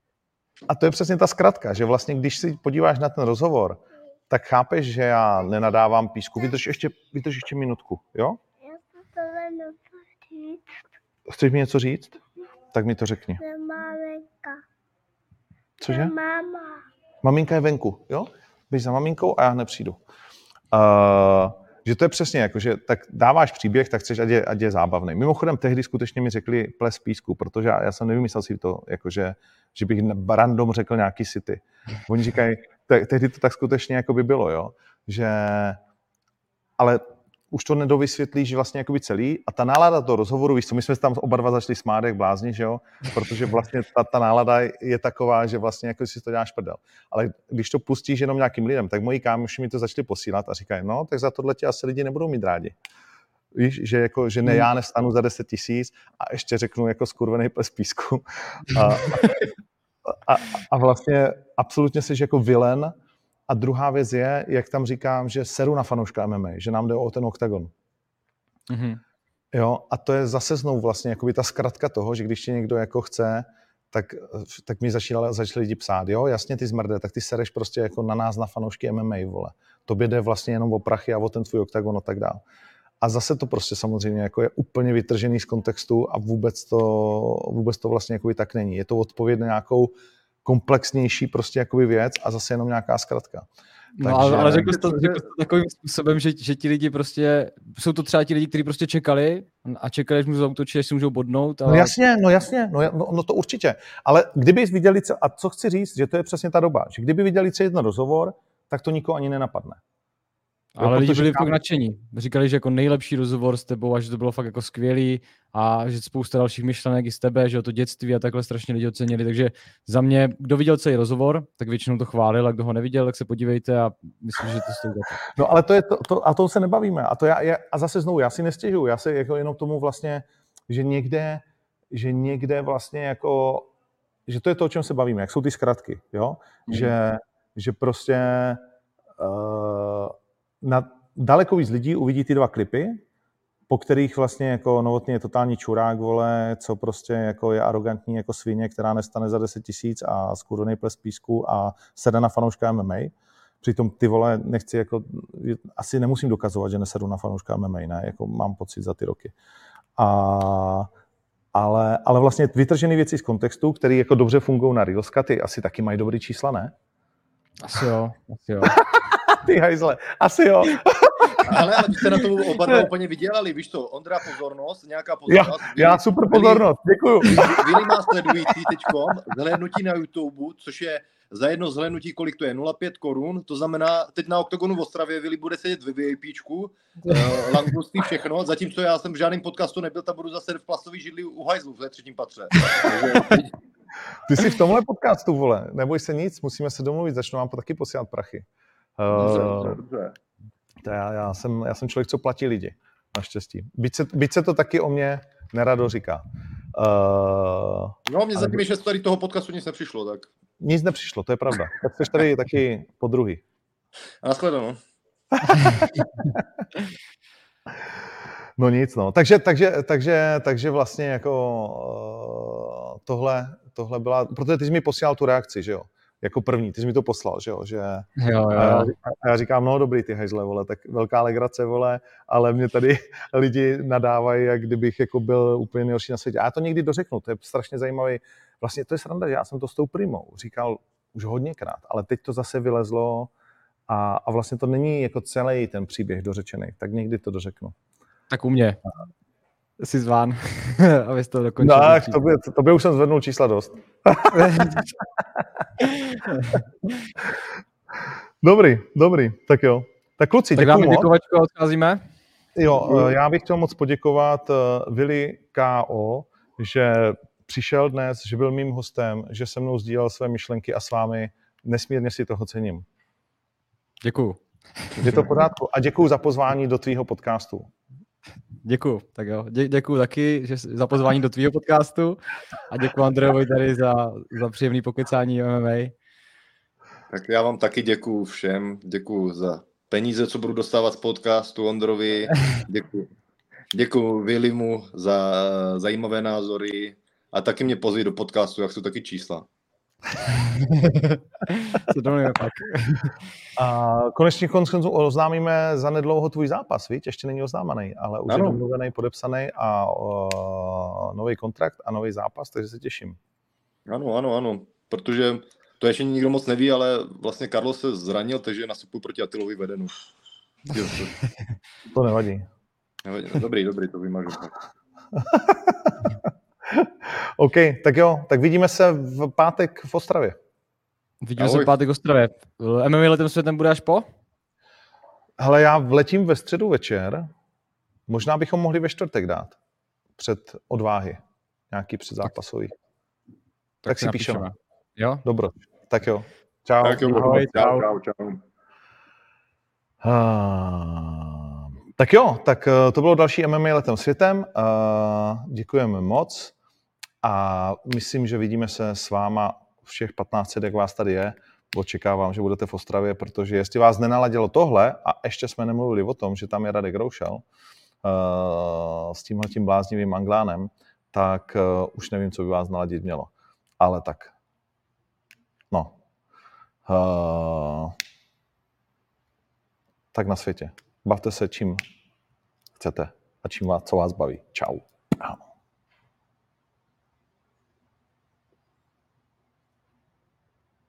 A to je přesně ta zkratka, že vlastně, když si podíváš na ten rozhovor, tak chápeš, že já nenadávám písku. Vydrž ještě, vydrž ještě minutku, jo? Chceš mi něco říct? Tak mi to řekni. Cože? Máma. Maminka je venku, jo? Běž za maminkou a já hned přijdu. Uh, že to je přesně jako, že tak dáváš příběh, tak chceš, ať je, ať je zábavný. Mimochodem, tehdy skutečně mi řekli ples písku, protože já, já jsem nevymyslel si to, jako že, že bych random řekl nějaký city. Oni říkají, te, tehdy to tak skutečně jako by bylo, jo? Že, ale už to nedovysvětlí, že vlastně jakoby celý a ta nálada toho rozhovoru, víš co, my jsme tam oba dva začali smát jak blázni, že jo, protože vlastně ta, ta nálada je taková, že vlastně jako si to děláš prdel. Ale když to pustíš jenom nějakým lidem, tak moji kámoši mi to začali posílat a říkají, no, tak za tohle tě asi lidi nebudou mít rádi. Víš, že, jako, že ne, já nestanu za 10 tisíc a ještě řeknu jako skurvený pes písku. A, a, a, vlastně absolutně jsi jako vilen, a druhá věc je, jak tam říkám, že seru na fanouška MMA, že nám jde o ten oktagon. Mm-hmm. Jo, a to je zase znovu vlastně jakoby ta zkratka toho, že když tě někdo jako chce, tak, tak mi začali, začali lidi psát, jo, jasně ty zmrde, tak ty sereš prostě jako na nás, na fanoušky MMA, vole. Tobě jde vlastně jenom o prachy a o ten tvůj oktagon a tak dál. A zase to prostě samozřejmě jako je úplně vytržený z kontextu a vůbec to, vůbec to vlastně jako tak není. Je to odpověď na nějakou komplexnější prostě jakoby věc a zase jenom nějaká zkratka. No, Takže... ale, ale řekl jsi to, řekl jsi to takovým způsobem, že, že ti lidi prostě, jsou to třeba ti lidi, kteří prostě čekali a čekali, že můžou zautočit, že si můžou bodnout. A... No jasně, no jasně, no, no, no, to určitě. Ale kdyby viděli, a co chci říct, že to je přesně ta doba, že kdyby viděli celý jeden rozhovor, tak to nikoho ani nenapadne. Ale lidi byli fakt nadšení. Říkali, že jako nejlepší rozhovor s tebou a že to bylo fakt jako skvělý a že spousta dalších myšlenek i z tebe, že o to dětství a takhle strašně lidi ocenili. Takže za mě, kdo viděl celý rozhovor, tak většinou to chválil a kdo ho neviděl, tak se podívejte a myslím, že to stojí za No ale to je to, to, a to se nebavíme. A, to já, já, a zase znovu, já si nestěžuju. Já si jako jenom tomu vlastně, že někde, že někde vlastně jako, že to je to, o čem se bavíme, jak jsou ty zkratky, jo? Mm. Že, že prostě uh, na daleko víc lidí uvidí ty dva klipy, po kterých vlastně jako novotný je totální čurák, vole, co prostě jako je arrogantní jako svině, která nestane za 10 tisíc a skurvený ples písku a sede na fanouška MMA. Přitom ty vole, nechci jako, asi nemusím dokazovat, že nesedu na fanouška MMA, ne, jako mám pocit za ty roky. A, ale, ale vlastně vytržené věci z kontextu, které jako dobře fungují na Reelska, ty asi taky mají dobrý čísla, ne? Asi jo, asi jo. Ty hajzle, asi jo. ale, ale jste na to oba dva úplně vydělali, víš to, Ondra pozornost, nějaká pozornost. Já, já super pozornost, děkuju. Vili má sledující teďkom, zhlédnutí na YouTube, což je za jedno zhlédnutí, kolik to je, 0,5 korun, to znamená, teď na OKTAGONu v Ostravě Vili bude sedět ve VIPčku, uh, langusty, všechno, zatímco já jsem v žádném podcastu nebyl, tam budu zase v plastový židli u hajzlu v třetím patře. Ty jsi v tomhle podcastu, vole, neboj se nic, musíme se domluvit, začnu vám taky posílat prachy. Dobře, uh, dobře. To já, já, jsem, já jsem člověk, co platí lidi, naštěstí. Byť se, byť se to taky o mě nerado říká. Uh, no, mě zatím ještě tady toho podcastu nic nepřišlo, tak. Nic nepřišlo, to je pravda. Tak jsi tady taky po druhý. A nashledanou. no nic, no. Takže, takže, takže, takže vlastně jako uh, tohle, tohle byla, protože ty jsi mi posílal tu reakci, že jo? Jako první, ty jsi mi to poslal, že jo, že jo, jo. A, já, a já říkám, no dobrý ty hejzle, vole, tak velká legrace, vole, ale mě tady lidi nadávají, jak kdybych jako byl úplně nejhorší na světě. A já to někdy dořeknu, to je strašně zajímavý, vlastně to je sranda, že já jsem to s tou primou říkal už hodněkrát, ale teď to zase vylezlo a, a vlastně to není jako celý ten příběh dořečený, tak někdy to dořeknu. Tak u mě jsi zván, abys to dokončil. No, to by, to by už jsem zvednul čísla dost. dobrý, dobrý, tak jo. Tak kluci, tak děkuji moc. Tak odcházíme. Jo, já bych chtěl moc poděkovat eh, Vili K.O., že přišel dnes, že byl mým hostem, že se mnou sdílel své myšlenky a s vámi nesmírně si toho cením. Děkuju. Je to pořádku. A děkuji za pozvání do tvýho podcastu. Děkuju, tak jo. Dě, děkuju taky že, za pozvání do tvýho podcastu a děkuji Andrejovi tady za, za příjemný pokecání MMA. Tak já vám taky děkuju všem, děkuju za peníze, co budu dostávat z podcastu Ondrovi, děkuju. Děkuju Vilimu za zajímavé názory a taky mě pozví do podcastu, jak jsou taky čísla. Co domluvíme pak. A konečně oznámíme za nedlouho tvůj zápas, víš? Ještě není oznámený, ale už ano. je domluvený, podepsaný a uh, nový kontrakt a nový zápas, takže se těším. Ano, ano, ano, protože to ještě nikdo moc neví, ale vlastně Carlos se zranil, takže nastupuji proti Atilovi vedenu. to nevadí. nevadí. No, dobrý, dobrý, to vymažu. OK, tak jo, tak vidíme se v pátek v Ostravě. Vidíme Ahoj. se v pátek v Ostravě. MMA letem světem bude až po? Hele, já vletím ve středu večer. Možná bychom mohli ve čtvrtek dát. Před odváhy. Nějaký předzápasový. Tak, tak, tak si píšeme. Jo? Dobro. Tak jo. Čau. Tak jo, Ahoj, čau, čau, čau. Uh, tak jo, tak uh, to bylo další MMA letem světem. Uh, děkujeme moc a myslím, že vidíme se s váma všech 1500, jak vás tady je. Očekávám, že budete v Ostravě, protože jestli vás nenaladilo tohle, a ještě jsme nemluvili o tom, že tam je Radek Roušel uh, s tímhle tím bláznivým anglánem, tak uh, už nevím, co by vás naladit mělo. ale tak. No. Uh, tak na světě. Bavte se čím chcete a čím vás, co vás baví. Čau. Ahoj.